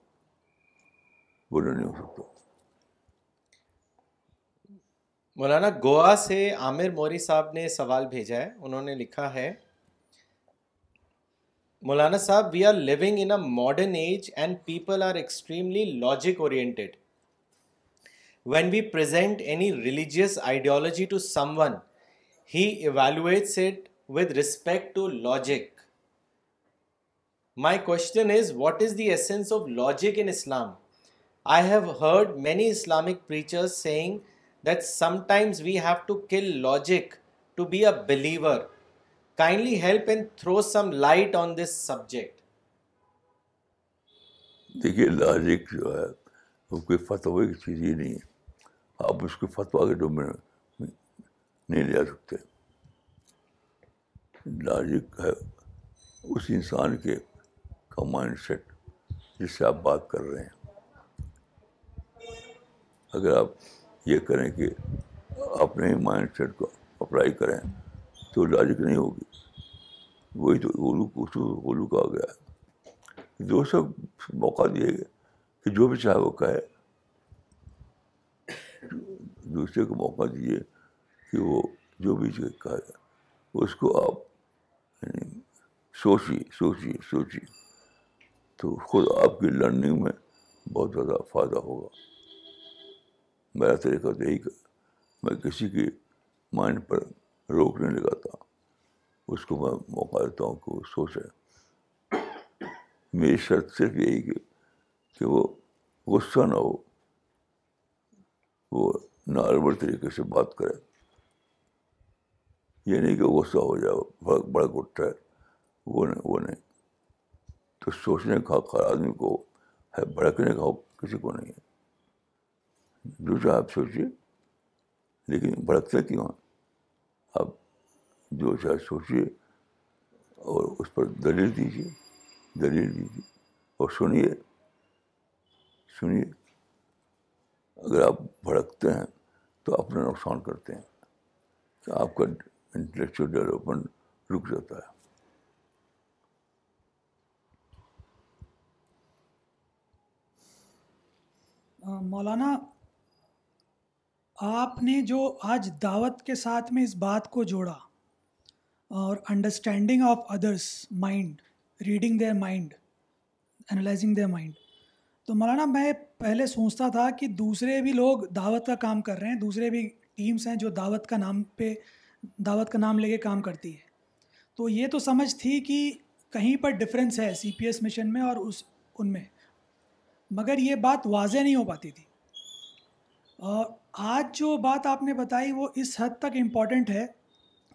بولے نہیں ہو سکتا مولانا گوا سے عامر موری صاحب نے سوال بھیجا ہے انہوں نے لکھا ہے مولانا صاحب we are living in a modern age and people are extremely logic oriented when we present any religious ideology to someone he evaluates to logic my question is what is the essence of logic in Islam I have heard many Islamic preacher saying that sometimes we have to kill logic to be a believer kindly help and throw some light on this subject دیکھیے logic جو ہے وہ کوئی فتوی کی چیز ہی نہیں ہے آپ اس کے فتوا کے ڈومین میں نہیں لے جا سکتے لاجک ہے اس انسان کے کا مائنڈ سیٹ جس سے آپ بات کر رہے ہیں اگر آپ یہ کریں کہ اپنے ہی مائنڈ سیٹ کو اپلائی کریں تو لاجک نہیں ہوگی وہی تو اولو کا ہو گیا ہے دوسرا موقع دیے گا کہ جو بھی چاہے وہ کہے دوسرے کو موقع دیجیے کہ وہ جو بھی کہا جائے اس کو آپ یعنی سوچیے سوچیے سوچیے تو خود آپ کی لرننگ میں بہت زیادہ فائدہ ہوگا میرا طریقہ تو یہی کر میں کسی کے مائنڈ پر روک نہیں لگاتا اس کو میں موقع دیتا ہوں کہ وہ سوچے میری شرط صرف یہی کہ وہ غصہ نہ ہو وہ نارمل طریقے سے بات کرے یہ نہیں کہ غصہ ہو جائے بھڑک بھڑک ہے وہ نہیں وہ نہیں تو سوچنے کا حق ہر آدمی کو ہے بھڑکنے کا حق کسی کو نہیں ہے جو چاہے آپ سوچیے لیکن بھڑکتے کیوں آپ جو چاہے سوچیے اور اس پر دلیل دیجیے دلیل دیجیے اور سنیے سنیے اگر آپ بھڑکتے ہیں تو اپنا نقصان کرتے ہیں تو آپ کا انٹلیکچوئل ڈیولپمنٹ رک جاتا ہے مولانا آپ نے جو آج دعوت کے ساتھ میں اس بات کو جوڑا اور understanding of others mind reading their mind analysing their mind تو مولانا میں پہلے سوچتا تھا کہ دوسرے بھی لوگ دعوت کا کام کر رہے ہیں دوسرے بھی ٹیمس ہیں جو دعوت کا نام پہ دعوت کا نام لے کے کام کرتی ہے تو یہ تو سمجھ تھی کہ کہیں پر ڈفرینس ہے سی پی ایس مشن میں اور اس ان میں مگر یہ بات واضح نہیں ہو پاتی تھی اور آج جو بات آپ نے بتائی وہ اس حد تک امپورٹنٹ ہے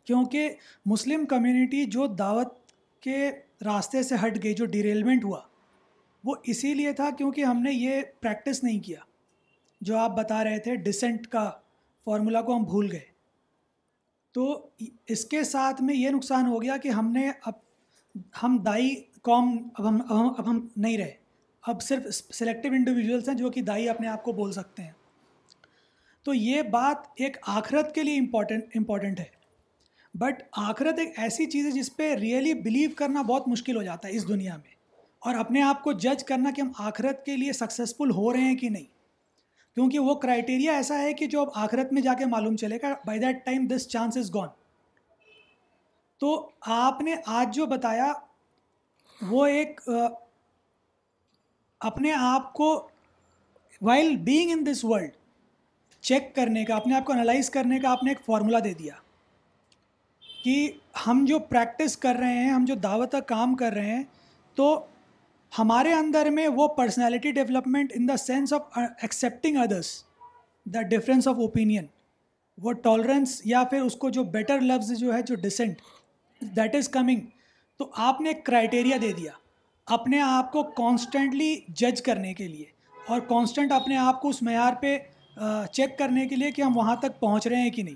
کیونکہ مسلم کمیونٹی جو دعوت کے راستے سے ہٹ گئی جو ڈیریلمنٹ ہوا وہ اسی لیے تھا کیونکہ ہم نے یہ پریکٹس نہیں کیا جو آپ بتا رہے تھے ڈسینٹ کا فارمولا کو ہم بھول گئے تو اس کے ساتھ میں یہ نقصان ہو گیا کہ ہم نے اب ہم دائی قوم اب ہم اب ہم اب ہم نہیں رہے اب صرف سلیکٹو انڈیویجولس ہیں جو کہ دائی اپنے آپ کو بول سکتے ہیں تو یہ بات ایک آخرت کے لیے امپورٹنٹ امپورٹنٹ ہے بٹ آخرت ایک ایسی چیز ہے جس پہ ریئلی بلیو کرنا بہت مشکل ہو جاتا ہے اس دنیا میں اور اپنے آپ کو جج کرنا کہ ہم آخرت کے لیے سکسیزفل ہو رہے ہیں کہ نہیں کیونکہ وہ کرائیٹیریا ایسا ہے کہ جو اب آخرت میں جا کے معلوم چلے گا by that time this chance is gone تو آپ نے آج جو بتایا وہ ایک اپنے آپ کو while being in this world check کرنے کا اپنے آپ کو انالائز کرنے کا آپ نے ایک فارمولا دے دیا کہ ہم جو پریکٹس کر رہے ہیں ہم جو دعوت کام کر رہے ہیں تو ہمارے اندر میں وہ personality development in the sense of accepting others the difference of opinion وہ ٹالرنس یا پھر اس کو جو بیٹر لفظ جو ہے جو ڈسینٹ دیٹ از کمنگ تو آپ نے ایک کرائٹیریا دے دیا اپنے آپ کو کانسٹنٹلی جج کرنے کے لیے اور کانسٹنٹ اپنے آپ کو اس معیار پہ چیک uh, کرنے کے لیے کہ ہم وہاں تک پہنچ رہے ہیں کہ نہیں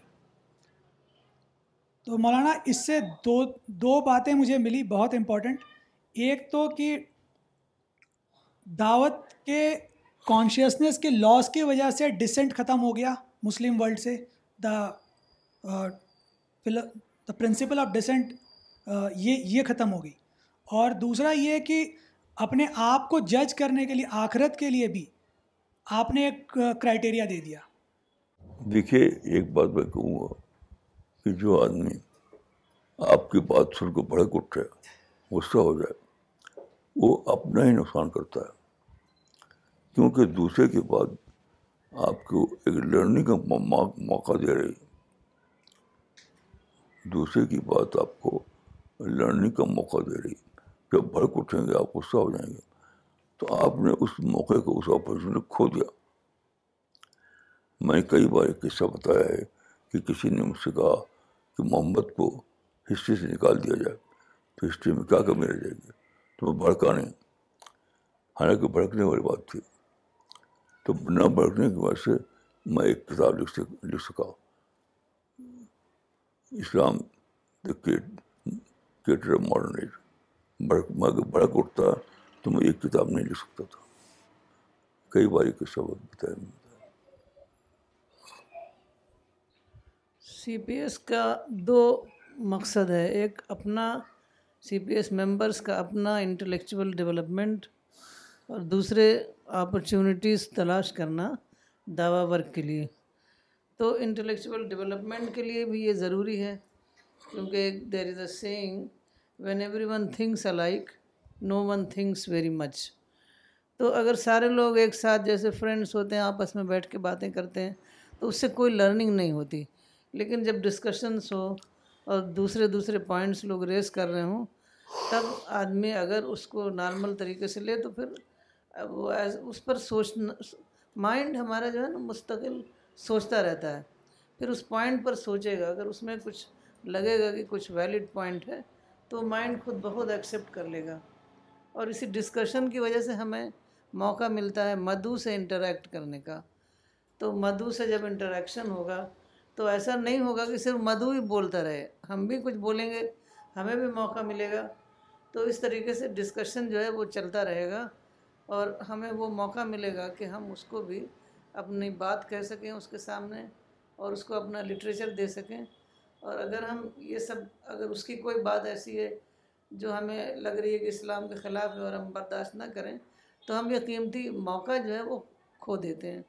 تو مولانا اس سے دو دو باتیں مجھے ملی بہت امپورٹنٹ ایک تو کہ دعوت کے کانشیسنس کے لاس کی وجہ سے ڈسنٹ ختم ہو گیا مسلم ورلڈ سے the the principle of decent یہ یہ ختم ہو گئی اور دوسرا یہ کہ اپنے آپ کو جج کرنے کے لیے آخرت کے لیے بھی آپ نے ایک کرائٹیریا uh, دے دیا دیکھیے ایک بات میں کہوں گا کہ جو آدمی آپ کی بات سن کو کے اٹھے غصہ ہو جائے وہ اپنا ہی نقصان کرتا ہے کیونکہ دوسرے کے بعد آپ کو ایک لرننگ کا موقع دے رہی دوسرے کی بات آپ کو لرننگ کا موقع دے رہی جب بھڑک اٹھیں گے آپ غصہ ہو جائیں گے تو آپ نے اس موقع کو اس اپرچونیٹی کھو دیا میں کئی بار ایک قصہ بتایا ہے کہ کسی نے مجھ سے کہا کہ محمد کو ہسٹری سے نکال دیا جائے تو ہسٹری میں کیا کمی رہ جائے گی تو میں بھڑکا نہیں حالانکہ بھڑکنے والی بات تھی تو نہ بھڑکنے کی وجہ سے میں ایک کتاب لکھ سک لکھ سکا اسلام دا ماڈرن ایج بھڑک میں اگر بھڑک اٹھتا تو میں ایک کتاب نہیں لکھ سکتا تھا کئی بار کا سبق بتایا سی پی ایس کا دو مقصد ہے ایک اپنا سی پی ایس ممبرس کا اپنا انٹلیکچول ڈیولپمنٹ اور دوسرے اپرچونیٹیز تلاش کرنا دعوی ورک کے لیے تو انٹلیکچول ڈیولپمنٹ کے لیے بھی یہ ضروری ہے کیونکہ there is a saying when everyone thinks alike no one thinks very much تو اگر سارے لوگ ایک ساتھ جیسے فرینڈس ہوتے ہیں آپس میں بیٹھ کے باتیں کرتے ہیں تو اس سے کوئی لرننگ نہیں ہوتی لیکن جب ڈسکشنس ہو اور دوسرے دوسرے پوائنٹس لوگ ریز کر رہے ہوں تب آدمی اگر اس کو نارمل طریقے سے لے تو پھر وہ اس پر سوچنا مائنڈ ہمارا جو ہے نا مستقل سوچتا رہتا ہے پھر اس پوائنٹ پر سوچے گا اگر اس میں کچھ لگے گا کہ کچھ ویلڈ پوائنٹ ہے تو مائنڈ خود بہت ایکسیپٹ کر لے گا اور اسی ڈسکشن کی وجہ سے ہمیں موقع ملتا ہے مدھو سے انٹریکٹ کرنے کا تو مدھو سے جب انٹریکشن ہوگا تو ایسا نہیں ہوگا کہ صرف مدھو ہی بولتا رہے ہم بھی کچھ بولیں گے ہمیں بھی موقع ملے گا تو اس طریقے سے ڈسکشن جو ہے وہ چلتا رہے گا اور ہمیں وہ موقع ملے گا کہ ہم اس کو بھی اپنی بات کہہ سکیں اس کے سامنے اور اس کو اپنا لٹریچر دے سکیں اور اگر ہم یہ سب اگر اس کی کوئی بات ایسی ہے جو ہمیں لگ رہی ہے کہ اسلام کے خلاف ہے اور ہم برداشت نہ کریں تو ہم یہ قیمتی موقع جو ہے وہ کھو دیتے ہیں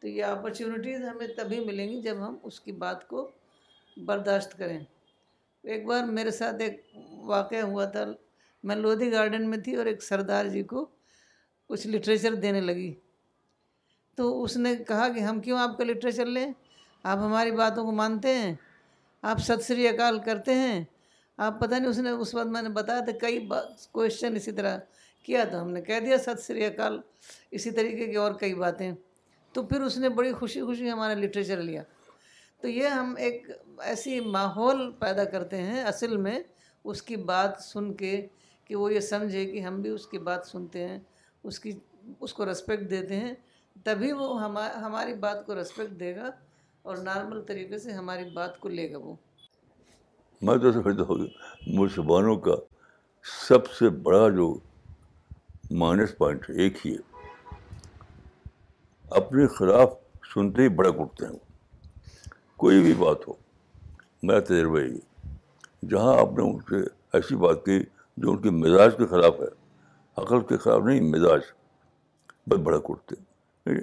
تو یہ اپرچونیٹیز ہمیں تبھی ملیں گی جب ہم اس کی بات کو برداشت کریں ایک بار میرے ساتھ ایک واقعہ ہوا تھا میں لودھی گارڈن میں تھی اور ایک سردار جی کو کچھ لٹریچر دینے لگی تو اس نے کہا کہ ہم کیوں آپ کا لٹریچر لیں آپ ہماری باتوں کو مانتے ہیں آپ ست سری اکال کرتے ہیں آپ پتہ نہیں اس نے اس وقت میں نے بتایا تھا کئی کوشچن اسی طرح کیا تو ہم نے کہہ دیا ست سری اکال اسی طریقے کی اور کئی باتیں تو پھر اس نے بڑی خوشی خوشی ہمارا لٹریچر لیا تو یہ ہم ایک ایسی ماحول پیدا کرتے ہیں اصل میں اس کی بات سن کے کہ وہ یہ سمجھے کہ ہم بھی اس کی بات سنتے ہیں اس کی اس کو ریسپیکٹ دیتے ہیں تبھی وہ ہما ہماری بات کو ریسپیکٹ دے گا اور نارمل طریقے سے ہماری بات کو لے گا وہ میں تو سمجھتا ہوں مسلمانوں کا سب سے بڑا جو مائنس پوائنٹ ایک ہی ہے اپنے خلاف سنتے ہی بڑا اٹھتے ہیں کوئی بھی بات ہو میرا تجربہ یہ جہاں آپ نے ان سے ایسی بات کی جو ان کے مزاج کے خلاف ہے عقل کے خلاف نہیں مزاج بس بھڑک اٹھتے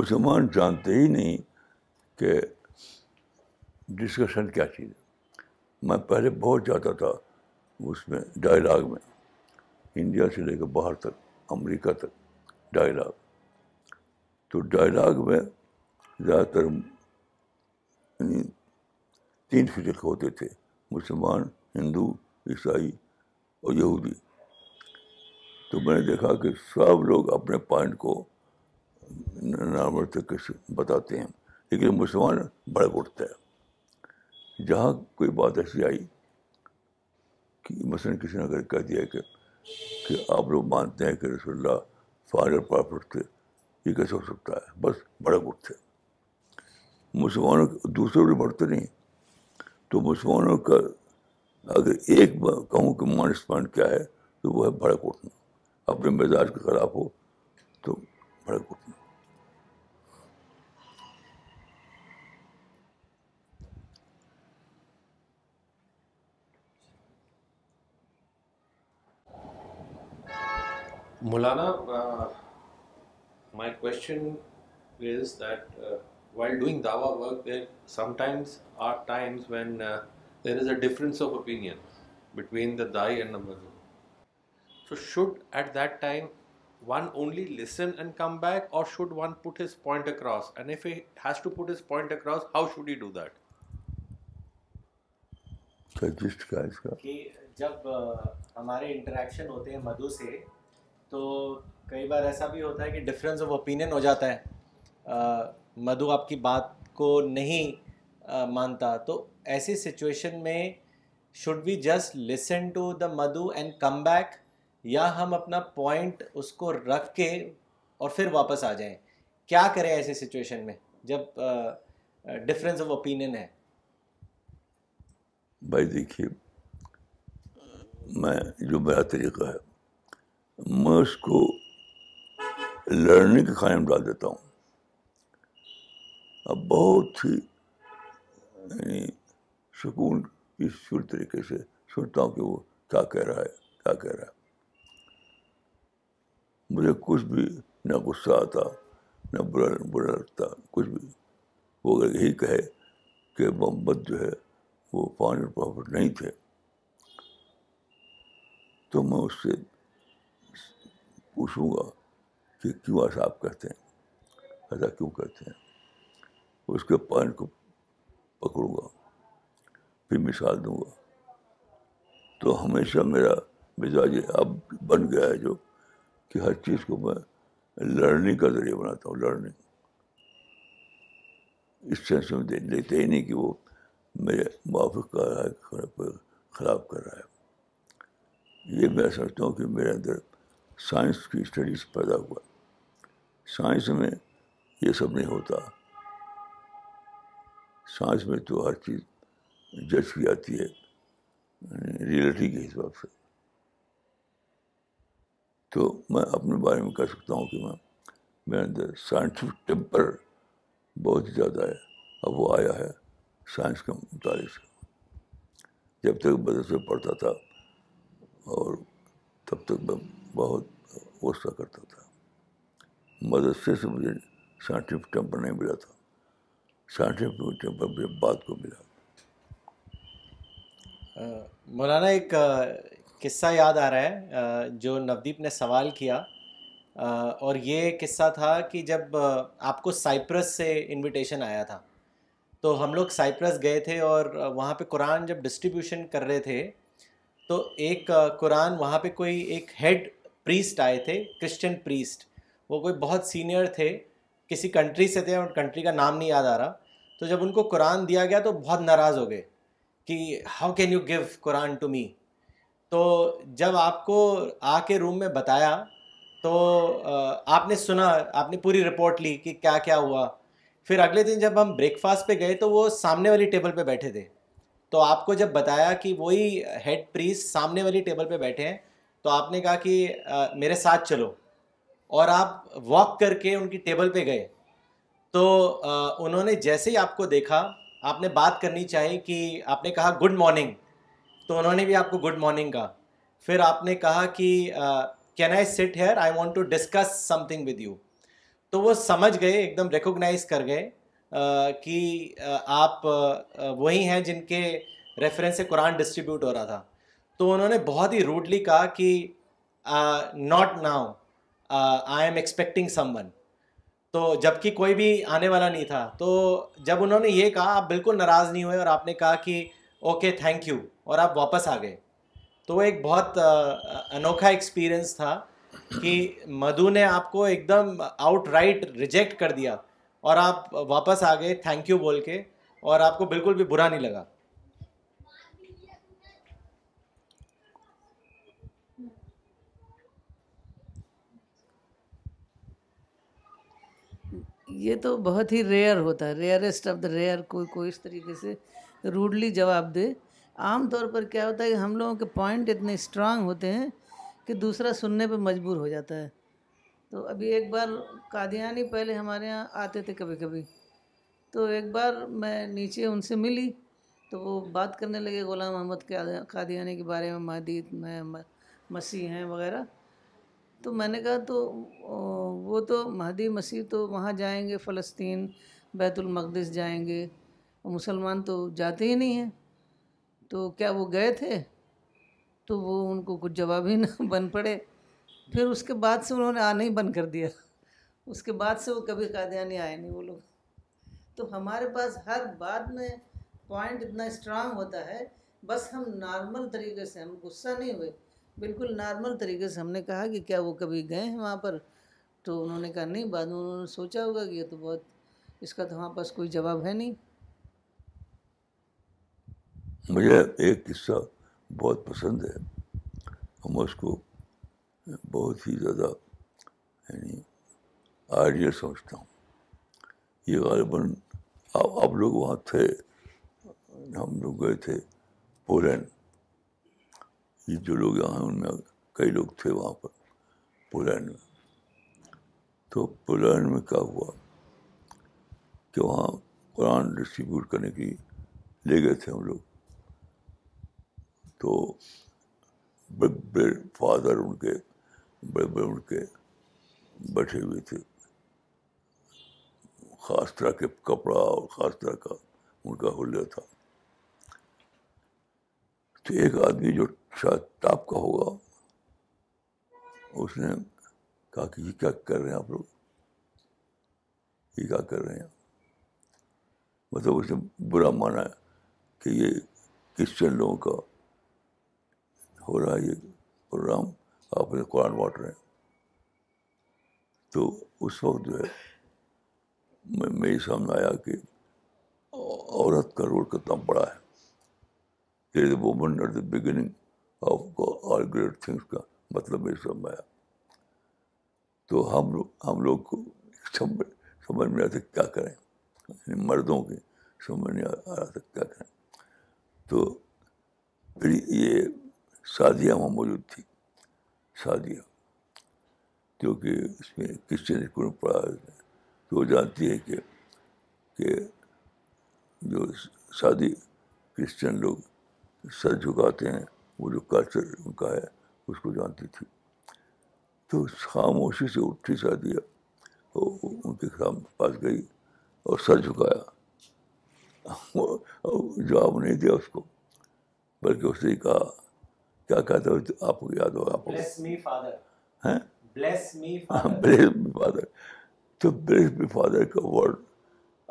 مسلمان جانتے ہی نہیں کہ ڈسکشن کیا چیز ہے میں پہلے بہت جاتا تھا اس میں ڈائلاگ میں انڈیا سے لے کے باہر تک امریکہ تک ڈائلاگ تو ڈائلاگ میں زیادہ تر یعنی تین فرقے ہوتے تھے مسلمان ہندو عیسائی اور یہودی تو میں نے دیکھا کہ سب لوگ اپنے پوائنٹ کو نارمل طریقے سے بتاتے ہیں لیکن مسلمان بڑے ہیں جہاں کوئی بات ایسی آئی کہ مثلاً کسی نے اگر کہہ دیا کہ کہ آپ لوگ مانتے ہیں کہ رسول اللہ فارغ پرافٹ تھے یہ کیسے ہو سکتا ہے بس بڑے اٹھتے ہیں مسلمانوں دوسروں سے بڑھتے نہیں تو مسلمانوں کا اگر ایک کہوں کہ مانس پوائنٹ کیا ہے تو وہ ہے بھڑک اٹھنا اپنے مزاج کے خلاف ہو تو Maulana my question is that جب ہمارے انٹریکشن ہوتے ہیں مدھو سے تو کئی بار ایسا بھی ہوتا ہے کہ ڈفرینس آف اوپین ہو جاتا ہے مدھو آپ کی بات کو نہیں مانتا تو ایسی سچویشن میں should we just listen to the Madhu and come back یا ہم اپنا پوائنٹ اس کو رکھ کے اور پھر واپس آ جائیں کیا کریں ایسے سچویشن میں جب ڈفرینس آف اوپینین ہے بھائی دیکھیے میں جو بڑا طریقہ ہے میں اس کو لڑنے کا قائم ڈال دیتا ہوں اب بہت ہی یعنی سکون اس سر طریقے سے سنتا ہوں کہ وہ کیا کہہ رہا ہے کیا کہہ رہا ہے مجھے کچھ بھی نہ غصہ آتا نہ برا برا لگتا کچھ بھی وہ اگر یہی کہے کہ محمد جو ہے وہ پانی پراپٹ نہیں تھے تو میں اس سے پوچھوں گا کہ کیوں ایسا آپ کہتے ہیں ایسا کیوں کہتے ہیں اس کے پوائنٹ کو پکڑوں گا پھر مثال دوں گا تو ہمیشہ میرا مزاج اب بن گیا ہے جو کہ ہر چیز کو میں لرننگ کا ذریعہ بناتا ہوں لرننگ اس سینس میں دیتے ہی نہیں کہ وہ میرے موافق کر رہا ہے خراب کر رہا ہے یہ میں سمجھتا ہوں کہ میرے اندر سائنس کی اسٹڈیز پیدا ہوا ہے سائنس میں یہ سب نہیں ہوتا سائنس میں تو ہر چیز جج کی جاتی ہے ریئلٹی یعنی کے حساب سے تو میں اپنے بارے میں کہہ سکتا ہوں کہ میں میرے اندر سائنٹیفک ٹیمپر بہت زیادہ ہے اب وہ آیا ہے سائنس کے مطالعے سے جب تک مدرسے پڑھتا تھا اور تب تک میں بہت غصہ کرتا تھا مدرسے سے مجھے سائنٹیفک ٹیمپر نہیں ملا تھا بات کو ملا مولانا ایک قصہ یاد آ رہا ہے جو نودیپ نے سوال کیا اور یہ قصہ تھا کہ جب آپ کو سائپرس سے انویٹیشن آیا تھا تو ہم لوگ سائپرس گئے تھے اور وہاں پہ قرآن جب ڈسٹریبیوشن کر رہے تھے تو ایک قرآن وہاں پہ کوئی ایک ہیڈ پریسٹ آئے تھے کرسچن پریسٹ وہ کوئی بہت سینئر تھے کسی کنٹری سے تھے اور کنٹری کا نام نہیں یاد آ رہا تو جب ان کو قرآن دیا گیا تو بہت ناراض ہو گئے کہ how can you give Quran to me تو جب آپ کو آ کے روم میں بتایا تو آپ نے سنا آپ نے پوری رپورٹ لی کہ کیا کیا ہوا پھر اگلے دن جب ہم بریک فاسٹ پہ گئے تو وہ سامنے والی ٹیبل پہ بیٹھے تھے تو آپ کو جب بتایا کہ وہی ہیڈ پریس سامنے والی ٹیبل پہ بیٹھے ہیں تو آپ نے کہا کہ میرے ساتھ چلو اور آپ واک کر کے ان کی ٹیبل پہ گئے تو انہوں نے جیسے ہی آپ کو دیکھا آپ نے بات کرنی چاہیے کہ آپ نے کہا گڈ مارننگ تو انہوں نے بھی آپ کو گڈ مارننگ کہا پھر آپ نے کہا کہ can I sit here I want to discuss something with you تو وہ سمجھ گئے ایک دم ریکوگنائز کر گئے کہ آپ وہی ہیں جن کے ریفرنس سے قرآن ڈسٹریبیوٹ ہو رہا تھا تو انہوں نے بہت ہی روڈلی کہا کہ not now I'm expecting someone تو جب کہ کوئی بھی آنے والا نہیں تھا تو جب انہوں نے یہ کہا آپ بالکل ناراض نہیں ہوئے اور آپ نے کہا کہ اوکے تھینک یو اور آپ واپس آ گئے تو وہ ایک بہت انوکھا ایکسپیرئنس تھا کہ مدھو نے آپ کو ایک دم آؤٹ رائٹ ریجیکٹ کر دیا اور آپ واپس آ گئے تھینک یو بول کے اور آپ کو بالکل بھی برا نہیں لگا یہ تو بہت ہی ریئر ہوتا ہے ریئرسٹ آف دا ریئر کوئی کوئی اس طریقے سے روڈلی جواب دے عام طور پر کیا ہوتا ہے کہ ہم لوگوں کے پوائنٹ اتنے اسٹرانگ ہوتے ہیں کہ دوسرا سننے پہ مجبور ہو جاتا ہے تو ابھی ایک بار قادیانی پہلے ہمارے یہاں آتے تھے کبھی کبھی تو ایک بار میں نیچے ان سے ملی تو وہ بات کرنے لگے غلام محمد کے قادیانی کے بارے میں مہدید میں مسیح ہیں وغیرہ تو میں نے کہا تو وہ تو مہدی مسیح تو وہاں جائیں گے فلسطین بیت المقدس جائیں گے مسلمان تو جاتے ہی نہیں ہیں تو کیا وہ گئے تھے تو وہ ان کو کچھ جواب ہی نہ بن پڑے پھر اس کے بعد سے انہوں نے آنا ہی بند کر دیا اس کے بعد سے وہ کبھی قادیانی آئے نہیں وہ لوگ تو ہمارے پاس ہر بات میں پوائنٹ اتنا اسٹرانگ ہوتا ہے بس ہم نارمل طریقے سے ہم غصہ نہیں ہوئے بالکل نارمل طریقے سے ہم نے کہا کہ کیا وہ کبھی گئے ہیں وہاں پر تو انہوں نے کہا نہیں بعد میں انہوں نے سوچا ہوگا کہ یہ تو بہت اس کا تو ہمارے پاس کوئی جواب ہے نہیں مجھے ایک قصہ بہت پسند ہے ہم اس کو بہت ہی زیادہ یعنی آئیڈیا سمجھتا ہوں یہ غالباً آپ لوگ وہاں تھے ہم لوگ گئے تھے پولینڈ جو لوگ یہاں ہیں ان میں کئی لوگ تھے وہاں پر پولینڈ میں تو پولینڈ میں کیا ہوا کہ وہاں قرآن ڈسٹریبیوٹ کرنے کی لے گئے تھے ہم لوگ تو بڑے بڑے فادر ان کے بڑے بڑے ان کے بیٹھے ہوئے تھے خاص طرح کے کپڑا اور خاص طرح کا ان کا حلیہ تھا تو ایک آدمی جو شاید ٹاپ کا ہوگا اس نے کہا کہ یہ کیا کر رہے ہیں آپ لوگ یہ کیا کر رہے ہیں مطلب اس نے برا مانا ہے کہ یہ کرسچن لوگوں کا ہو رہا ہے یہ پروگرام آپ نے قرآن بانٹ رہے ہیں تو اس وقت جو ہے میرے سامنے آیا کہ عورت کا رول کتنا بڑا ہے there the woman at the beginning of all great things کا مطلب یہ سمجھ آیا تو ہم لوگ ہم لوگ کو سمجھ میں آتا کیا کریں یعنی مردوں کے سمجھ میں آ رہا تھا کیا کریں تو پھر یہ شادیاں وہاں موجود تھی شادیاں جو کہ اس میں کرسچن اسکول میں پڑھا تو وہ جانتی ہے کہ کہ جو شادی کرسچن لوگ سر جھکاتے ہیں وہ جو کلچر ان کا ہے اس کو جانتی تھی تو خاموشی سے اٹھی سا دیا ان کے خام پاس گئی اور سر جھکایا جواب نہیں دیا اس کو بلکہ اس نے کہا کیا کہتا ہے آپ کو یاد ہوگا تو بریس بی فادر کا ورڈ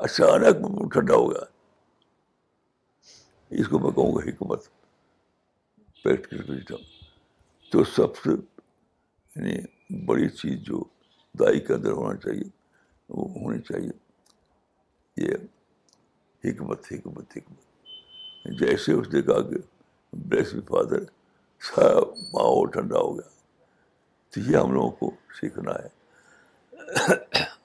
اچانک ٹھنڈا ہو گیا اس کو میں کہوں گا حکمت وزڈم تو سب سے یعنی بڑی چیز جو دائی کے اندر ہونا چاہیے وہ ہونی چاہیے یہ حکمت حکمت حکمت جیسے اس نے کہا کہ بلیس بی فادر سارا ماحول ٹھنڈا ہو گیا تو یہ ہم لوگوں کو سیکھنا ہے